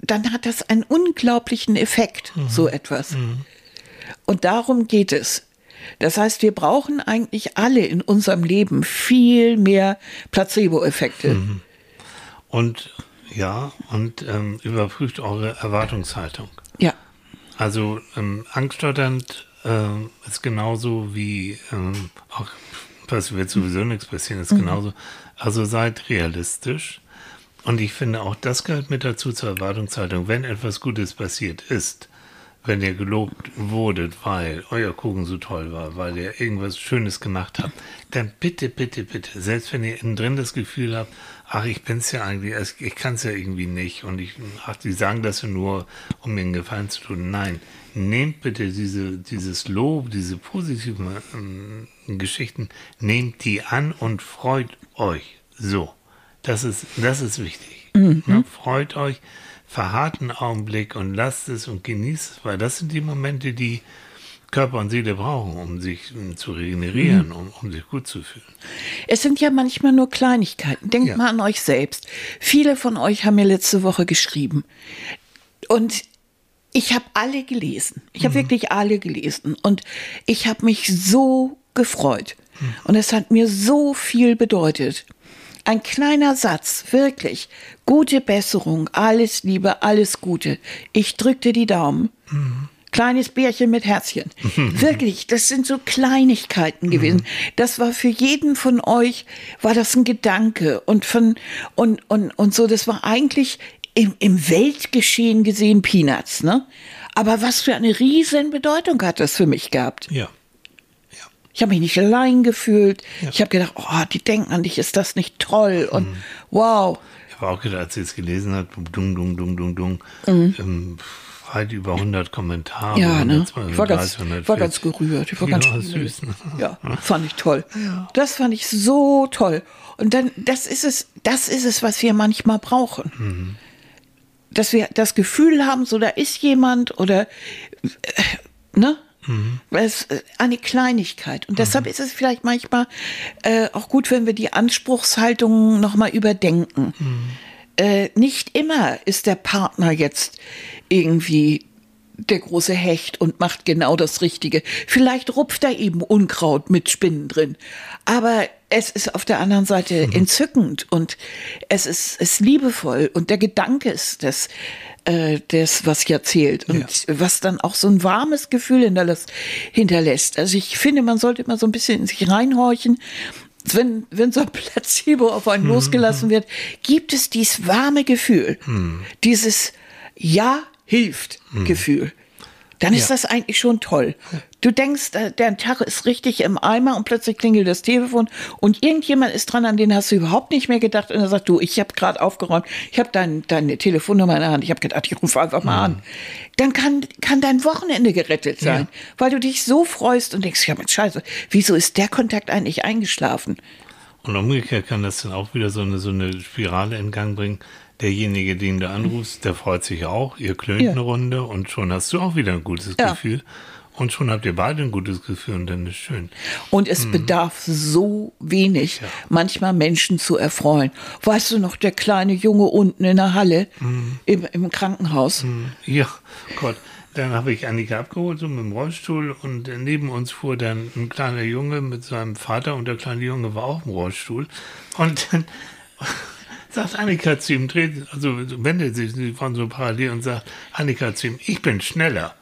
dann hat das einen unglaublichen Effekt, Mhm. so etwas. Und darum geht es. Das heißt, wir brauchen eigentlich alle in unserem Leben viel mehr Placebo-Effekte. Mhm. Und ja, und ähm, überprüft eure Erwartungshaltung. Ja. Also ähm, angststotternd ähm, ist genauso wie ähm, auch was wird sowieso nichts passieren, ist genauso. Also seid realistisch. Und ich finde auch das gehört mit dazu zur Erwartungshaltung. Wenn etwas Gutes passiert ist, wenn ihr gelobt wurdet, weil euer Kuchen so toll war, weil ihr irgendwas Schönes gemacht habt, dann bitte, bitte, bitte, selbst wenn ihr innen drin das Gefühl habt, ach, ich bin's ja eigentlich, es- ich kann's ja irgendwie nicht und ich, ach, die sagen das ja nur, um mir einen Gefallen zu tun. Nein, nehmt bitte diese, dieses Lob, diese positiven ähm, Geschichten, nehmt die an und freut euch. So, das ist, das ist wichtig. Ne? Freut euch, verharrt einen Augenblick und lasst es und genießt es, weil das sind die Momente, die, Körper und Seele brauchen, um sich zu regenerieren, um, um sich gut zu fühlen. Es sind ja manchmal nur Kleinigkeiten. Denkt Ja. mal an euch selbst. Viele von euch haben mir letzte Woche geschrieben. Und ich habe alle gelesen. Ich habe wirklich alle gelesen. Und ich habe mich so gefreut. Und es hat mir so viel bedeutet. Ein kleiner Satz, wirklich. Gute Besserung, alles Liebe, alles Gute. Ich drückte die Daumen. Kleines Bärchen mit Herzchen. Wirklich, das sind so Kleinigkeiten gewesen. Das war für jeden von euch, war das ein Gedanke und von, und, und, und so, das war eigentlich im, im Weltgeschehen gesehen Peanuts, ne? Aber was für eine riesen Bedeutung hat das für mich gehabt. Ja. Ich habe mich nicht allein gefühlt. Ich habe gedacht, oh, die denken an dich, ist das nicht toll? Und Mhm. wow. Ich habe auch gedacht, als sie es gelesen hat, dung, dung, dung, dung, dung, ähm, weit über 100 Kommentare. Mhm. Ja, ne? 132, Ich war ganz, 140. war ganz gerührt. Ich war Ja, ganz süß, ne? Ja, fand ich toll. Das fand ich so toll. Und dann, das ist es, das ist es, was wir manchmal brauchen. Mhm. Dass wir das Gefühl haben, so da ist jemand oder, äh, ne? Mhm. Es ist eine Kleinigkeit. Und deshalb ist es vielleicht manchmal äh, auch gut, wenn wir die Anspruchshaltung nochmal überdenken. Mhm. Äh, nicht immer ist der Partner jetzt irgendwie der große Hecht und macht genau das Richtige. Vielleicht rupft er eben Unkraut mit Spinnen drin. Aber es ist auf der anderen Seite entzückend und es ist, ist liebevoll und der Gedanke ist das, äh, das was hier zählt und was dann auch so ein warmes Gefühl hinterlässt. hinterlässt. Also ich finde, man sollte immer so ein bisschen in sich reinhorchen. Wenn, wenn so ein Placebo auf einen losgelassen wird, gibt es dieses warme Gefühl, dieses Ja hilft Gefühl. Dann ist Ja. das eigentlich schon toll. Du denkst, äh, der Tag ist richtig im Eimer und plötzlich klingelt das Telefon und irgendjemand ist dran, an den hast du überhaupt nicht mehr gedacht und er sagt, du, ich habe gerade aufgeräumt, ich habe dein, deine Telefonnummer in der Hand, ich habe gedacht, ich rufe einfach mal an. Dann kann, kann dein Wochenende gerettet sein, weil du dich so freust und denkst, ja, Mensch, scheiße, wieso ist der Kontakt eigentlich eingeschlafen? Und umgekehrt kann das dann auch wieder so eine, so eine Spirale in Gang bringen. Derjenige, den du anrufst, der freut sich auch. Ihr klönt Ja. eine Runde und schon hast du auch wieder ein gutes Ja. Gefühl. Und schon habt ihr beide ein gutes Gefühl und dann ist schön. Und es bedarf so wenig, manchmal Menschen zu erfreuen. Weißt du noch, der kleine Junge unten in der Halle im, im Krankenhaus? Ja, Gott. Dann habe ich Annika abgeholt, so mit dem Rollstuhl und neben uns fuhr dann ein kleiner Junge mit seinem Vater und der kleine Junge war auch im Rollstuhl. Und dann sagt Annika zu ihm, dreht, also wendet sich, sie waren so parallel und sagt Annika zu ihm, ich bin schneller.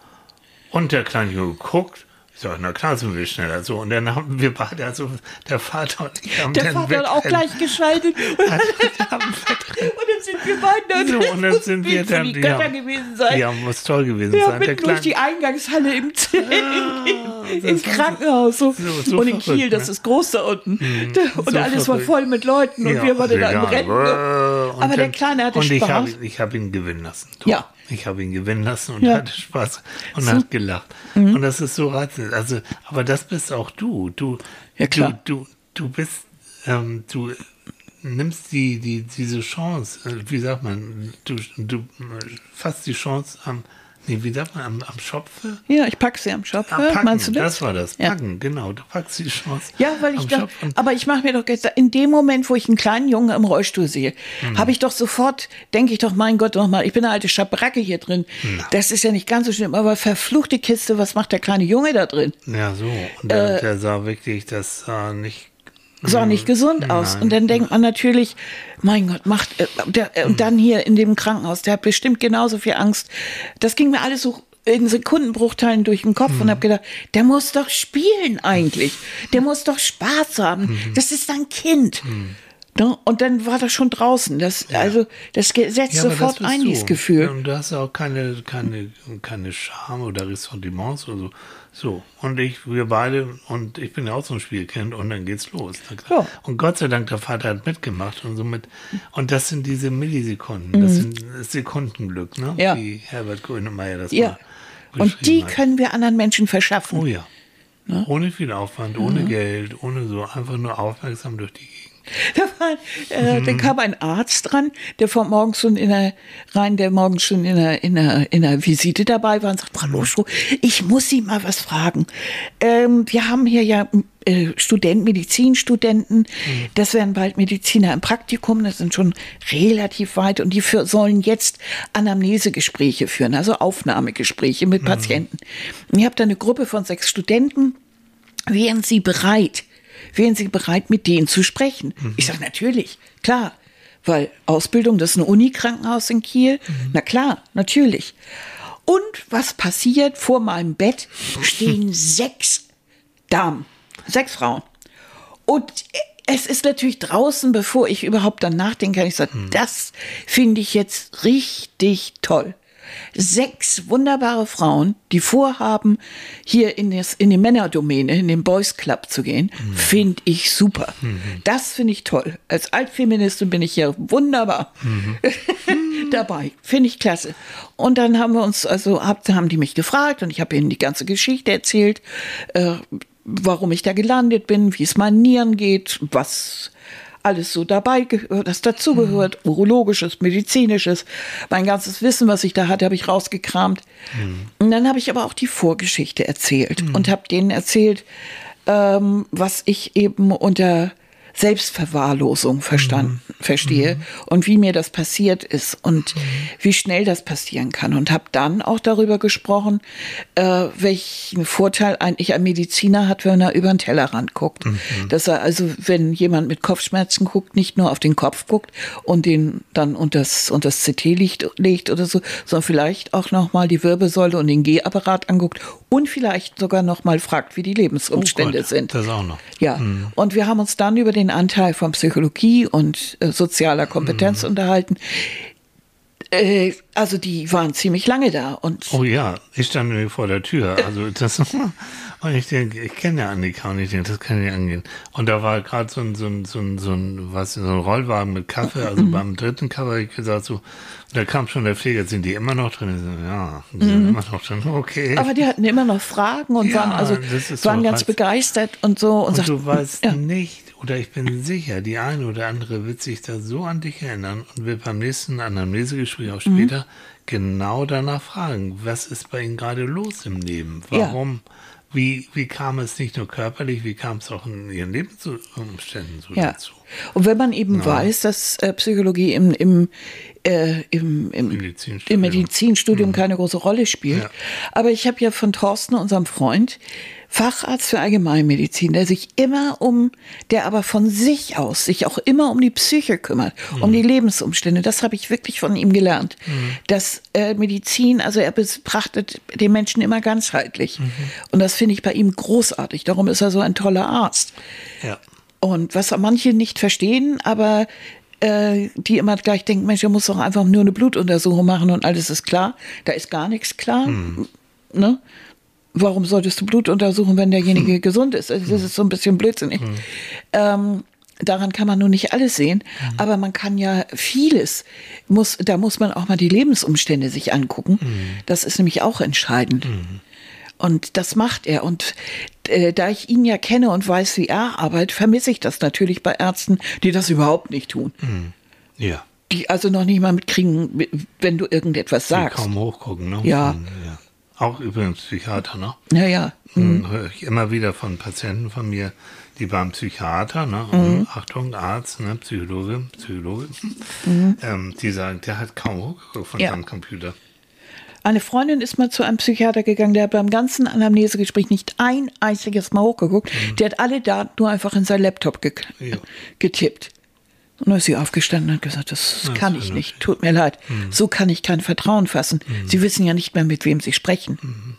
Und der kleine Junge guckt, ich sage, na klar sind wir schneller. So, und dann haben wir beide, also der Vater und ich haben Der dann Vater hat auch gleich geschaltet. Und dann sind wir beide so, und dann sind wir dann, die Götter ja, gewesen sein. ja, muss toll gewesen Ja, sein. Der mitten durch die Eingangshalle im, im, im das war Krankenhaus. So. so- so und in verrückt, Kiel, das ne? ist groß da unten. Da, und alles war verrückt. voll mit Leuten und Ja, wir waren da im Rennen. und Aber der dann- Kleine hatte und ich Spaß. habe ich hab ihn gewinnen lassen. Doch. Ja. Ich habe ihn gewinnen lassen und Ja. hatte Spaß und So. Mhm. hat gelacht. Und das ist so reizend. Also, aber das bist auch du. Du, Ja, klar. du, du, du bist, ähm, du nimmst die, die, diese Chance, äh, wie sagt man, du, du fasst die Chance am, nee, wie sagt man, am, am Schopfe? Ja, ich pack sie am Schopf. Am Packen, Meinst du das? das war das. Ja. Packen, genau. Du packst die Chance. Ja, weil ich da, aber ich mache mir doch jetzt, in dem Moment, wo ich einen kleinen Jungen im Rollstuhl sehe, Mhm. habe ich doch sofort, denke ich doch, mein Gott, noch mal, ich bin eine alte Schabracke hier drin. Das ist ja nicht ganz so schlimm, aber verfluchte Kiste, was macht der kleine Junge da drin? Ja, so. Und der, der sah wirklich, das sah nicht. Sah nicht gesund aus. Mhm. Nein. Und dann denkt man natürlich, mein Gott, macht, äh, der, Mhm. äh, und dann hier in dem Krankenhaus, der hat bestimmt genauso viel Angst. Das ging mir alles so in Sekundenbruchteilen durch den Kopf und Mhm. habe gedacht, der muss doch spielen eigentlich. Der muss doch Spaß haben. Mhm. Das ist ein Kind. Ne? Und dann war das schon draußen. Das, Also das setzt aber sofort das ein, du. dieses Gefühl. Und du hast auch keine, keine, keine Scham oder Ressentiments oder so. So. Und ich, wir beide, und ich bin ja auch so ein Spielkind und dann geht's los. Ja. Und Gott sei Dank, der Vater hat mitgemacht und somit, und das sind diese Millisekunden, das sind das Sekundenglück, ne? Mhm. Ja. Wie Herbert Grönemeyer das Ja. mal Und die hat. können wir anderen Menschen verschaffen. Oh ja. Ohne viel Aufwand, ohne Geld, ohne so, einfach nur aufmerksam durch die Gegend. Da war, äh, Mhm. dann kam ein Arzt dran, der von morgens schon in der rein, der morgens schon in der, in der, in der Visite dabei war und sagt, Frau Loschko, ich muss Sie mal was fragen. Ähm, wir haben hier ja äh, Studenten, Medizinstudenten, Mhm. das werden bald Mediziner im Praktikum, das sind schon relativ weit und die für, sollen jetzt Anamnesegespräche führen, also Aufnahmegespräche Mhm. mit Patienten. Und ich habe da eine Gruppe von sechs Studenten, wären Sie bereit, wären Sie bereit, mit denen zu sprechen? Ich sage natürlich, klar, weil Ausbildung, das ist ein Unikrankenhaus in Kiel. Na klar, natürlich. Und was passiert? Vor meinem Bett stehen sechs Damen, sechs Frauen. Und es ist natürlich draußen, bevor ich überhaupt dann nachdenken kann, ich sage, das finde ich jetzt richtig toll. Sechs wunderbare Frauen, die vorhaben, hier in, das, in die Männerdomäne, in den Boys Club zu gehen, finde ich super. Das finde ich toll. Als Altfeministin bin ich ja wunderbar dabei. Finde ich klasse. Und dann haben wir uns, also hab, haben die mich gefragt und ich habe ihnen die ganze Geschichte erzählt, äh, warum ich da gelandet bin, wie es meinen Nieren geht, was alles so dabei gehört, das dazugehört, urologisches, medizinisches, mein ganzes Wissen, was ich da hatte, habe ich rausgekramt. Und dann habe ich aber auch die Vorgeschichte erzählt und habe denen erzählt, ähm, was ich eben unter Selbstverwahrlosung verstanden, verstehe und wie mir das passiert ist und wie schnell das passieren kann und habe dann auch darüber gesprochen, äh, welchen Vorteil eigentlich ein Mediziner hat, wenn er über den Tellerrand guckt. Dass er also, wenn jemand mit Kopfschmerzen guckt, nicht nur auf den Kopf guckt und den dann unter das, unter das CT legt, legt oder so, sondern vielleicht auch nochmal die Wirbelsäule und den G-Apparat anguckt und vielleicht sogar nochmal fragt, wie die Lebensumstände Oh Gott, sind. Das auch noch. Ja, und wir haben uns dann über den Anteil von Psychologie und äh, sozialer Kompetenz unterhalten. Äh, also die waren ziemlich lange da und Oh ja, ich stand nämlich vor der Tür. Also das und ich denke, ich kenne ja Annika und ich denke, das kann nicht angehen. Und da war gerade so ein, so ein, so ein, so ein, was, so ein Rollwagen mit Kaffee. Also beim dritten Cover habe ich gesagt so, da kam schon der Pfleger, sind die immer noch drin? So, ja, die sind immer noch drin. Okay. aber die hatten immer noch Fragen und Ja, waren also waren ganz reiz- begeistert und so und, Und sagten, du weißt ja. nicht, oder ich bin sicher, die eine oder andere wird sich da so an dich erinnern und wird beim nächsten Anamnesegespräch auch Mhm. später genau danach fragen, was ist bei Ihnen gerade los im Leben? Ja. Warum? Wie, wie kam es nicht nur körperlich, wie kam es auch in Ihren Lebensumständen so Ja. dazu? Und wenn man eben weiß, dass äh, Psychologie im, im, äh, im, im, Medizinstudium. im Medizinstudium keine große Rolle spielt. Ja. Aber ich habe ja von Thorsten, unserem Freund, Facharzt für Allgemeinmedizin, der sich immer um, der aber von sich aus sich auch immer um die Psyche kümmert, um die Lebensumstände. Das habe ich wirklich von ihm gelernt. Dass äh, Medizin, also er betrachtet den Menschen immer ganzheitlich. Und das finde ich bei ihm großartig. Darum ist er so ein toller Arzt. Ja. Und was manche nicht verstehen, aber äh, die immer gleich denken, Mensch, er muss doch einfach nur eine Blutuntersuchung machen und alles ist klar. Da ist gar nichts klar. Ne? Warum solltest du Blut untersuchen, wenn derjenige gesund ist? Also das ist so ein bisschen blödsinnig. Ähm, daran kann man nur nicht alles sehen, aber man kann ja vieles, muss, da muss man auch mal die Lebensumstände sich angucken. Das ist nämlich auch entscheidend. Und das macht er. Und äh, da ich ihn ja kenne und weiß, wie er arbeitet, vermisse ich das natürlich bei Ärzten, die das überhaupt nicht tun. Ja. Die also noch nicht mal mitkriegen, wenn du irgendetwas Die sagst. kaum hochgucken, ne? Ja. ja. Auch übrigens Psychiater, ne? Naja. Hm, höre ich immer wieder von Patienten von mir, die beim Psychiater, ne, und Achtung, Arzt, ne, Psychologe, Psychologe, ähm, die sagen, der hat kaum hochgeguckt von Ja. seinem Computer. Eine Freundin ist mal zu einem Psychiater gegangen, der hat beim ganzen Anamnesegespräch nicht ein einziges Mal hochgeguckt. Der hat alle Daten nur einfach in sein Laptop ge Ja. getippt. Und dann ist sie aufgestanden und hat gesagt, das Ja, kann ich nicht, tut mir leid. So kann ich kein Vertrauen fassen. Sie wissen ja nicht mehr, mit wem Sie sprechen.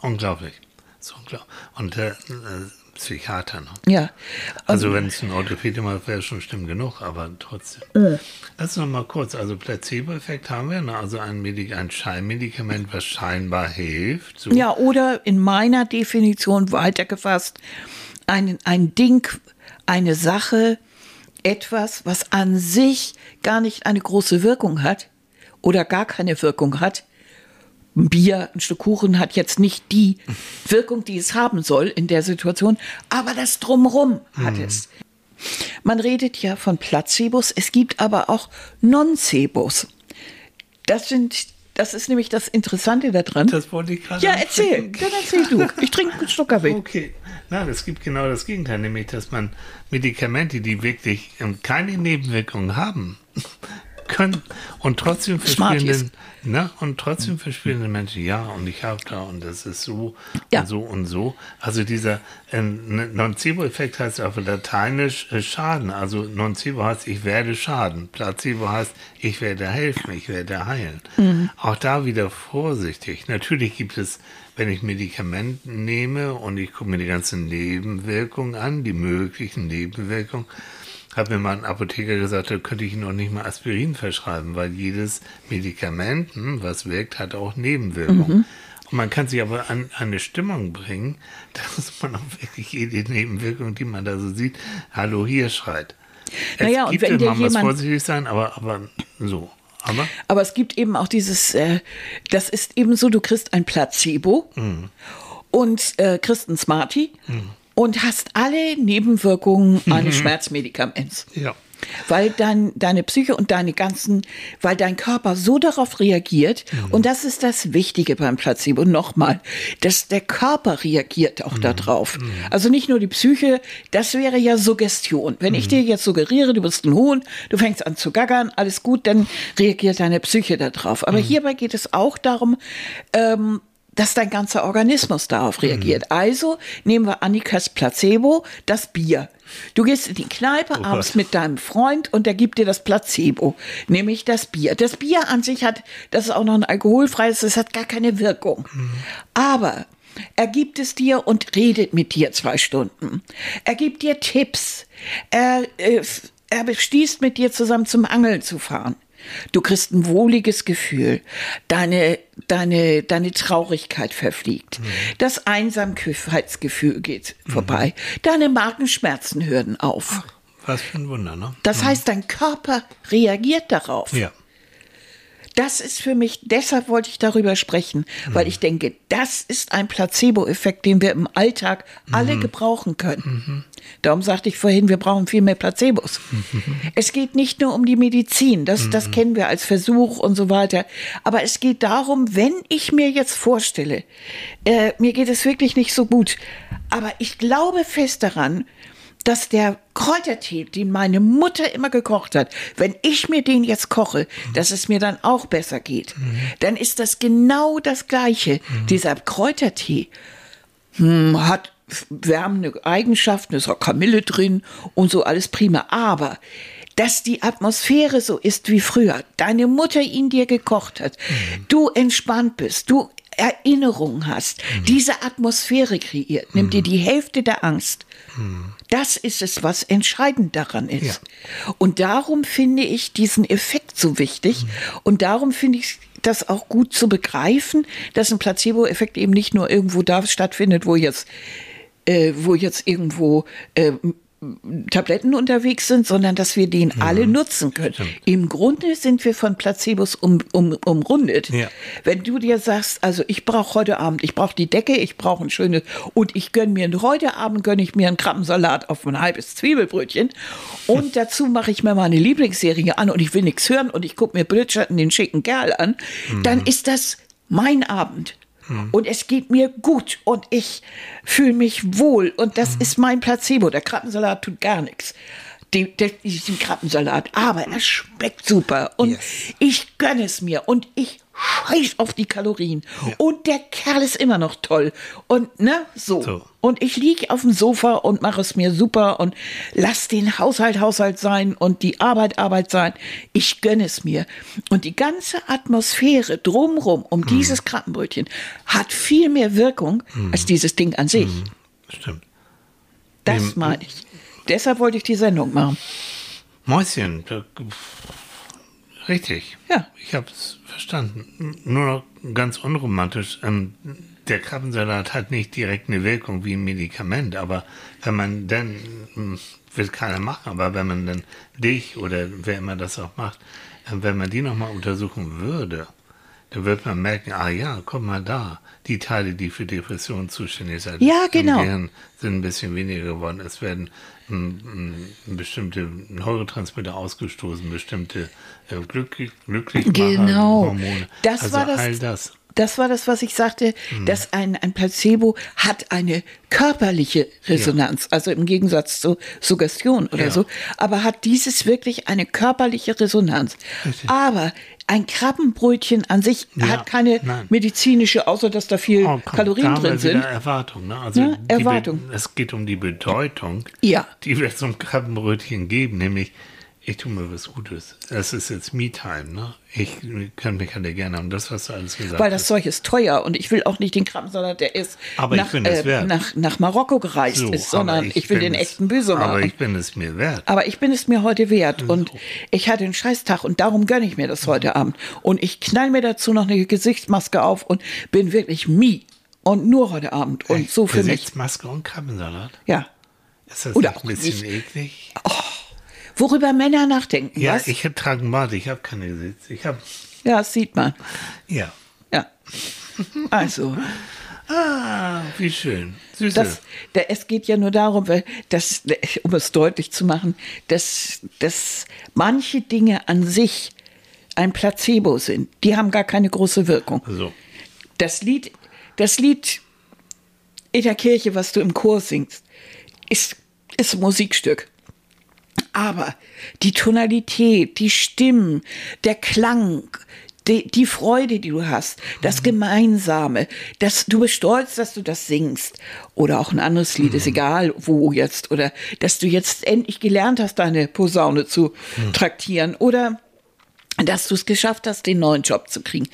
Unglaublich. So unglaublich. Und der äh, Psychiater, ne? Ja. Also wenn es ein Orthopäde macht, wäre schon schlimm genug, aber trotzdem. Lass noch mal kurz, also Placebo-Effekt haben wir, ne? also ein, Medik ein Scheinmedikament, was scheinbar hilft. So. Ja, oder in meiner Definition weitergefasst, ein, ein Ding, eine Sache, etwas, was an sich gar nicht eine große Wirkung hat oder gar keine Wirkung hat. Ein Bier, ein Stück Kuchen hat jetzt nicht die Wirkung, die es haben soll in der Situation, aber das Drumrum hat es. Man redet ja von Placebos, es gibt aber auch Nocebos. Das sind das ist nämlich das Interessante daran. Das wollte ich gerade Ja, erzähl. Dann erzähl du. Ich trinke einen Schluck Kaffee. Okay. Nein, es gibt genau das Gegenteil, nämlich dass man Medikamente, die wirklich ähm, keine Nebenwirkungen haben, können und trotzdem verspielen ne, und trotzdem verspielen die Menschen, ja, und ich habe da und das ist so Ja. und so und so. Also dieser äh, Nocebo-Effekt heißt auf Lateinisch äh, Schaden. Also Nocebo heißt, ich werde schaden. Placebo heißt, ich werde helfen, ich werde heilen. Auch da wieder vorsichtig. Natürlich gibt es, wenn ich Medikamente nehme und ich gucke mir die ganzen Nebenwirkungen an, die möglichen Nebenwirkungen, hat mir mal ein Apotheker gesagt, da könnte ich Ihnen noch nicht mal Aspirin verschreiben, weil jedes Medikament, hm, was wirkt, hat auch Nebenwirkungen. Und man kann sich aber an, an eine Stimmung bringen, dass man auch wirklich jede Nebenwirkung, die man da so sieht, Hallo hier schreit. Es Naja, und gibt, wenn dir man muss jemand- vorsichtig sein, aber, aber so. Aber Aber es gibt eben auch dieses, äh, das ist eben so, du kriegst ein Placebo und äh, kriegst ein Smartie und hast alle Nebenwirkungen eines Schmerzmedikaments. ja. Weil dein, deine Psyche und deine ganzen, weil dein Körper so darauf reagiert, und das ist das Wichtige beim Placebo, nochmal, dass der Körper reagiert auch darauf. Also nicht nur die Psyche, das wäre ja Suggestion. Wenn ich dir jetzt suggeriere, du bist ein Huhn, du fängst an zu gackern, alles gut, dann reagiert deine Psyche darauf. Aber hierbei geht es auch darum, ähm, dass dein ganzer Organismus darauf reagiert. Also nehmen wir Annikas Placebo, das Bier. Du gehst in die Kneipe abends Gott. mit deinem Freund und der gibt dir das Placebo, nämlich das Bier. Das Bier an sich hat, das ist auch noch ein alkoholfreies, das hat gar keine Wirkung. Aber er gibt es dir und redet mit dir zwei Stunden. Er gibt dir Tipps. Er, äh, er beschließt mit dir zusammen zum Angeln zu fahren. Du kriegst ein wohliges Gefühl. Deine, deine, deine Traurigkeit verfliegt. Das Einsamkeitsgefühl geht vorbei. Deine Magenschmerzen hören auf. Was für ein Wunder, ne? Das heißt, dein Körper reagiert darauf. Ja. Das ist für mich, deshalb wollte ich darüber sprechen, weil ich denke, das ist ein Placebo-Effekt, den wir im Alltag alle gebrauchen können. Darum sagte ich vorhin, wir brauchen viel mehr Placebos. Es geht nicht nur um die Medizin, das, das kennen wir als Versuch und so weiter, aber es geht darum, wenn ich mir jetzt vorstelle, äh, mir geht es wirklich nicht so gut, aber ich glaube fest daran, dass der Kräutertee, den meine Mutter immer gekocht hat, wenn ich mir den jetzt koche, dass es mir dann auch besser geht, dann ist das genau das Gleiche. Dieser Kräutertee hm, hat wärmende Eigenschaften, ist auch Kamille drin und so alles prima. Aber dass die Atmosphäre so ist wie früher, deine Mutter ihn dir gekocht hat, du entspannt bist, du Erinnerungen hast, diese Atmosphäre kreiert, nimmt dir die Hälfte der Angst. Das ist es, was entscheidend daran ist. Und darum finde ich diesen Effekt so wichtig. Und darum finde ich das auch gut zu begreifen, dass ein Placebo-Effekt eben nicht nur irgendwo da stattfindet, wo jetzt, äh, wo jetzt irgendwo äh, Tabletten unterwegs sind, sondern dass wir den alle nutzen können. Im Grunde sind wir von Placebos um, um, umrundet. Ja. Wenn du dir sagst, also ich brauche heute Abend, ich brauche die Decke, ich brauche ein schönes und ich gönne mir heute Abend gönne ich mir einen Krabbensalat auf ein halbes Zwiebelbrötchen und dazu mache ich mir meine Lieblingsserie an und ich will nichts hören und ich gucke mir Bridgerton den schicken Kerl an, dann ist das mein Abend. Und es geht mir gut und ich fühle mich wohl und das ist mein Placebo. Der Krabbensalat tut gar nichts. Die, der, diesen Krabbensalat, aber er schmeckt super und Yes. ich gönne es mir und ich scheiß auf die Kalorien und der Kerl ist immer noch toll und ne so, So. und ich liege auf dem Sofa und mache es mir super und lass den Haushalt Haushalt sein und die Arbeit Arbeit sein. Ich gönne es mir. Und die ganze Atmosphäre drumrum um Mhm. dieses Krabbenbrötchen hat viel mehr Wirkung als dieses Ding an sich. Stimmt. Das meine ich. Deshalb wollte ich die Sendung machen. Mäuschen, richtig. Ja. Ich habe es verstanden. Nur noch ganz unromantisch. Ähm, der Krabbensalat hat nicht direkt eine Wirkung wie ein Medikament, aber wenn man dann, hm, will keiner machen, aber wenn man dann dich oder wer immer das auch macht, äh, wenn man die nochmal untersuchen würde, dann wird man merken, ah ja, guck mal da, die Teile, die für Depressionen zuständig sind, Ja, genau. im Gehirn sind ein bisschen weniger geworden. Es werden m, m, bestimmte Neurotransmitter ausgestoßen, bestimmte äh, Glück, Genau. Hormone. Das also war das- all das. Das war das, was ich sagte, Mhm. dass ein, ein Placebo hat eine körperliche Resonanz, also im Gegensatz zu Suggestion oder Ja. so, aber hat dieses wirklich eine körperliche Resonanz. Richtig. Aber ein Krabbenbrötchen an sich Ja, hat keine nein. medizinische, außer dass da viel Oh, komm, Kalorien da drin sind. Erwartung. Ne? Also Ja, Be- Erwartung. es geht um die Bedeutung, Ja. die wir zum Krabbenbrötchen geben, nämlich ich tue mir was Gutes. Es ist jetzt Me-Time. Ne? Ich kann mich an dir gerne haben. Das, was du alles gesagt Weil das hast. Zeug ist teuer und ich will auch nicht den Krabbensalat, der ist Aber ich nach, wert. nach, nach Marokko gereist So, ist, sondern aber ich, will den es- echten Büsum Aber ich bin es mir wert. Aber ich bin es mir heute wert und ich hatte einen Scheißtag und darum gönne ich mir das heute Abend. Und ich knall mir dazu noch eine Gesichtsmaske auf und bin wirklich me. Und nur heute Abend. Und so für mich. Gesichtsmaske und Krabbensalat. Ja. Ist das Oder auch ein bisschen nicht. eklig? Worüber Männer nachdenken, Ja, was? ich trage einen Bart. Ich habe keine Gesicht. Ich habe, ja, das sieht man. ja. Ja. Also, Ah, wie schön. Süße. das, da, es geht ja nur darum, weil das, um es deutlich zu machen, dass, dass manche Dinge an sich ein Placebo sind. Die haben gar keine große Wirkung. so. das Lied, das Lied in der Kirche, was du im Chor singst, ist, ist ein Musikstück. Aber die Tonalität, die Stimmen, der Klang, die, die Freude, die du hast, das Gemeinsame, das, du bist stolz, dass du das singst. Oder auch ein anderes Lied, ist egal wo jetzt. Oder dass du jetzt endlich gelernt hast, deine Posaune zu traktieren. Oder dass du es geschafft hast, den neuen Job zu kriegen.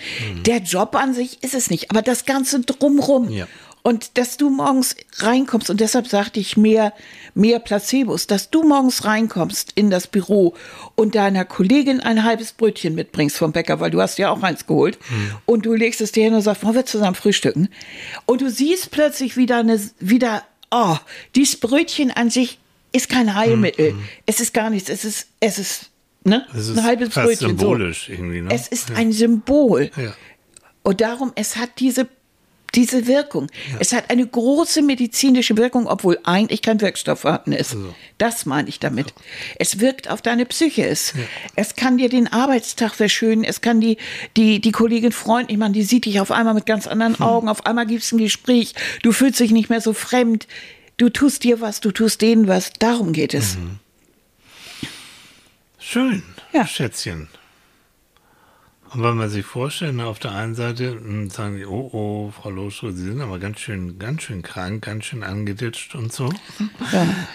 Der Job an sich ist es nicht, aber das Ganze drumrum. Ja. Und dass du morgens reinkommst, und deshalb sagte ich mehr, mehr Placebos, dass du morgens reinkommst in das Büro und deiner Kollegin ein halbes Brötchen mitbringst vom Bäcker, weil du hast ja auch eins geholt, und du legst es dir hin und sagst, wollen wir zusammen frühstücken? Und du siehst plötzlich wieder eine, wieder, oh, dieses Brötchen an sich ist kein Heilmittel. Es ist gar nichts, es ist, es ist, ne? Es ist ein halbes fast Brötchen. symbolisch so. irgendwie, ne? Es ist ein Symbol. Ja. Und darum, es hat diese, diese Wirkung. Es hat eine große medizinische Wirkung, obwohl eigentlich kein Wirkstoff vorhanden ist. So. Das meine ich damit. Es wirkt auf deine Psyche. Es, es kann dir den Arbeitstag verschönen. Es kann die, die, die Kollegin freundlich machen. Die sieht dich auf einmal mit ganz anderen Hm. Augen. Auf einmal gibt es ein Gespräch. Du fühlst dich nicht mehr so fremd. Du tust dir was, du tust denen was. Darum geht es. Mhm. Schön, Ja. Schätzchen. Und wenn man sich vorstellt, ne, auf der einen Seite mh, sagen die, oh, oh, Frau Loschko, Sie sind aber ganz schön, ganz schön krank, ganz schön angeditscht und so.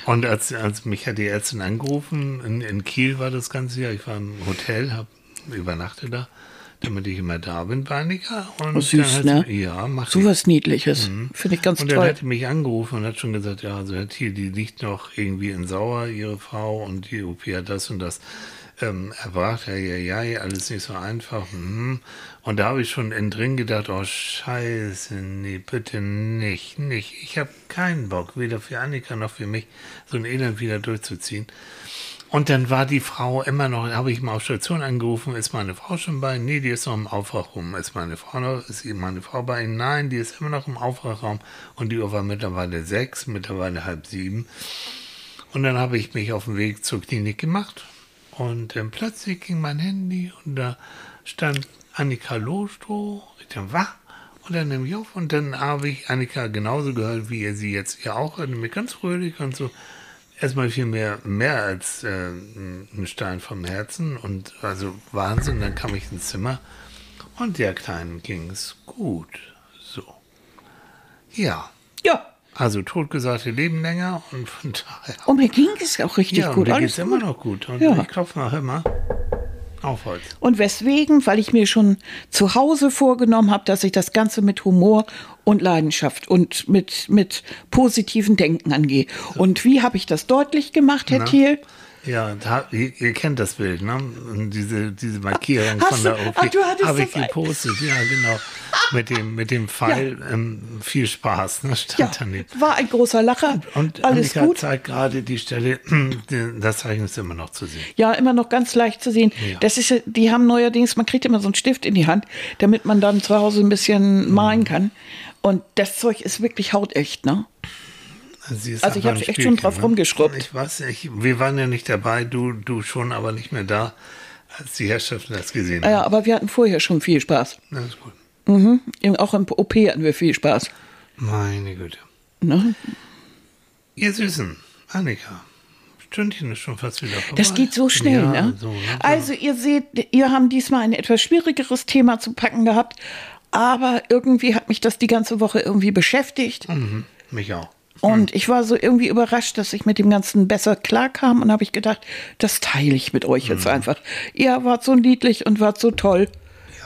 Und als, als mich hat die Ärztin angerufen, in, in Kiel war das ganze Jahr, ich war im Hotel, habe übernachtet da, damit ich immer da bin bei Annika. Und Oh, süß, ne? sie- Ja, mach So ich. was Niedliches. Finde ich ganz Und dann toll. hat die mich angerufen und hat schon gesagt, ja, also Thiel, die liegt noch irgendwie in Sauer, ihre Frau, und die OP hat das und das ähm, erbracht. Ja, ja, ja, alles nicht so einfach. Mhm. Und da habe ich schon innen drin gedacht, oh scheiße, nee, bitte nicht, nicht. Ich habe keinen Bock, weder für Annika noch für mich, so ein Elend wieder durchzuziehen. Und dann war die Frau immer noch, habe ich mal auf Station angerufen, ist meine Frau schon bei? Nee, die ist noch im Aufwachraum. Ist meine Frau noch, ist meine Frau bei Ihnen? Nein, die ist immer noch im Aufwachraum. Und die Uhr war mittlerweile sechs, mittlerweile halb sieben. Und dann habe ich mich auf den Weg zur Klinik gemacht. Und dann plötzlich ging mein Handy und da stand Annika Lohstroh. Ich dachte, was? Und dann nehme ich auf und dann habe ich Annika genauso gehört, wie ihr sie jetzt ja auch hört, nämlich ganz fröhlich und so. Erstmal viel mehr, mehr als äh, ein Stein vom Herzen und also Wahnsinn. Dann kam ich ins Zimmer und der Kleinen ging es gut. So. Ja, Ja. Also totgesagte leben länger und von daher. Und mir ging es auch richtig ja, gut. mir Alles geht's immer noch gut. Und Ja. ich klopfe noch immer auf Holz. Und weswegen? Weil ich mir schon zu Hause vorgenommen habe, dass ich das Ganze mit Humor und Leidenschaft und mit, mit positiven Denken angehe. Und wie habe ich das deutlich gemacht, Herr Na? Thiel? Ja, da, ihr, kennt das Bild, ne? Und diese, diese Markierung Hast von der OP ach, habe ich ein- gepostet. Ja, genau. Mit dem, mit dem Pfeil ähm, viel Spaß, ne? Stand Ja, daneben. war ein großer Lacher. Und Alles Annika gut. zeigt gerade die Stelle, das Zeichen ist immer noch zu sehen. Ja, immer noch ganz leicht zu sehen. Ja. Das ist, ja- die haben neuerdings, man kriegt immer so einen Stift in die Hand, damit man dann zu Hause ein bisschen malen kann. Und das Zeug ist wirklich hautecht, ne? Sie Also ich einfach hab ein echt schon drauf Spielchen, rumgeschrubbt. Ich weiß nicht, wir waren ja nicht dabei, du, du schon, aber nicht mehr da, als die Herrschaften das gesehen haben. Ja, aber wir hatten vorher schon viel Spaß. Das ist gut. Im- Auch im OP hatten wir viel Spaß. Meine Güte. Ne? Ihr Süßen, Annika, Stündchen ist schon fast wieder vorbei. Das geht so schnell, ja, ne? So, ne? Also ihr seht, ihr haben diesmal ein etwas schwierigeres Thema zu packen gehabt, aber irgendwie hat mich das die ganze Woche irgendwie beschäftigt. mhm, mich auch. Und ich war so irgendwie überrascht, dass ich mit dem Ganzen besser klarkam und habe ich gedacht, das teile ich mit euch Mhm. jetzt einfach. Ihr wart so niedlich und wart so toll.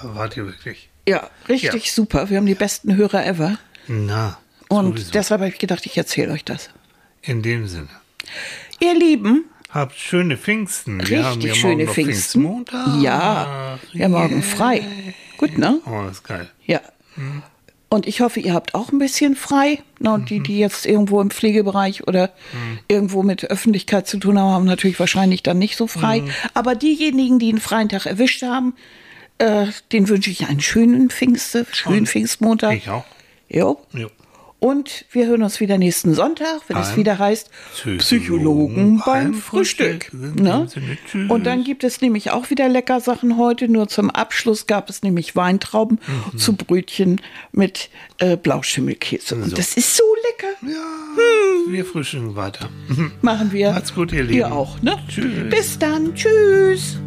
Ja, wart ihr wirklich? Ja, richtig super. Wir haben die besten Hörer ever. Na, Und sowieso. deshalb habe ich gedacht, ich erzähle euch das. In dem Sinne. Ihr Lieben, Habt schöne Pfingsten. Wir haben richtig ja schöne morgen Pfingsten. Pfingstmontag. Ja, ja, morgen frei. Gut, ne? Oh, das ist geil. Ja. Und ich hoffe, ihr habt auch ein bisschen frei. Na, und die, die jetzt irgendwo im Pflegebereich oder irgendwo mit Öffentlichkeit zu tun haben, haben natürlich wahrscheinlich dann nicht so frei. Aber diejenigen, die einen freien Tag erwischt haben, äh, den wünsche ich einen schönen Pfingste, schönen Pfingstmontag. Ich auch. Jo. Jo. Und wir hören uns wieder nächsten Sonntag, wenn es wieder heißt Psychologen Psychologen beim Frühstück. Ne? Und dann gibt es nämlich auch wieder lecker Sachen heute. Nur zum Abschluss gab es nämlich Weintrauben Mhm. zu Brötchen mit äh, Blauschimmelkäse. Und So. das ist so lecker. Ja, wir frühstücken weiter. Machen wir. Macht's gut, ihr Lieben. Ihr auch, ne? Tschüss. Bis dann. Tschüss.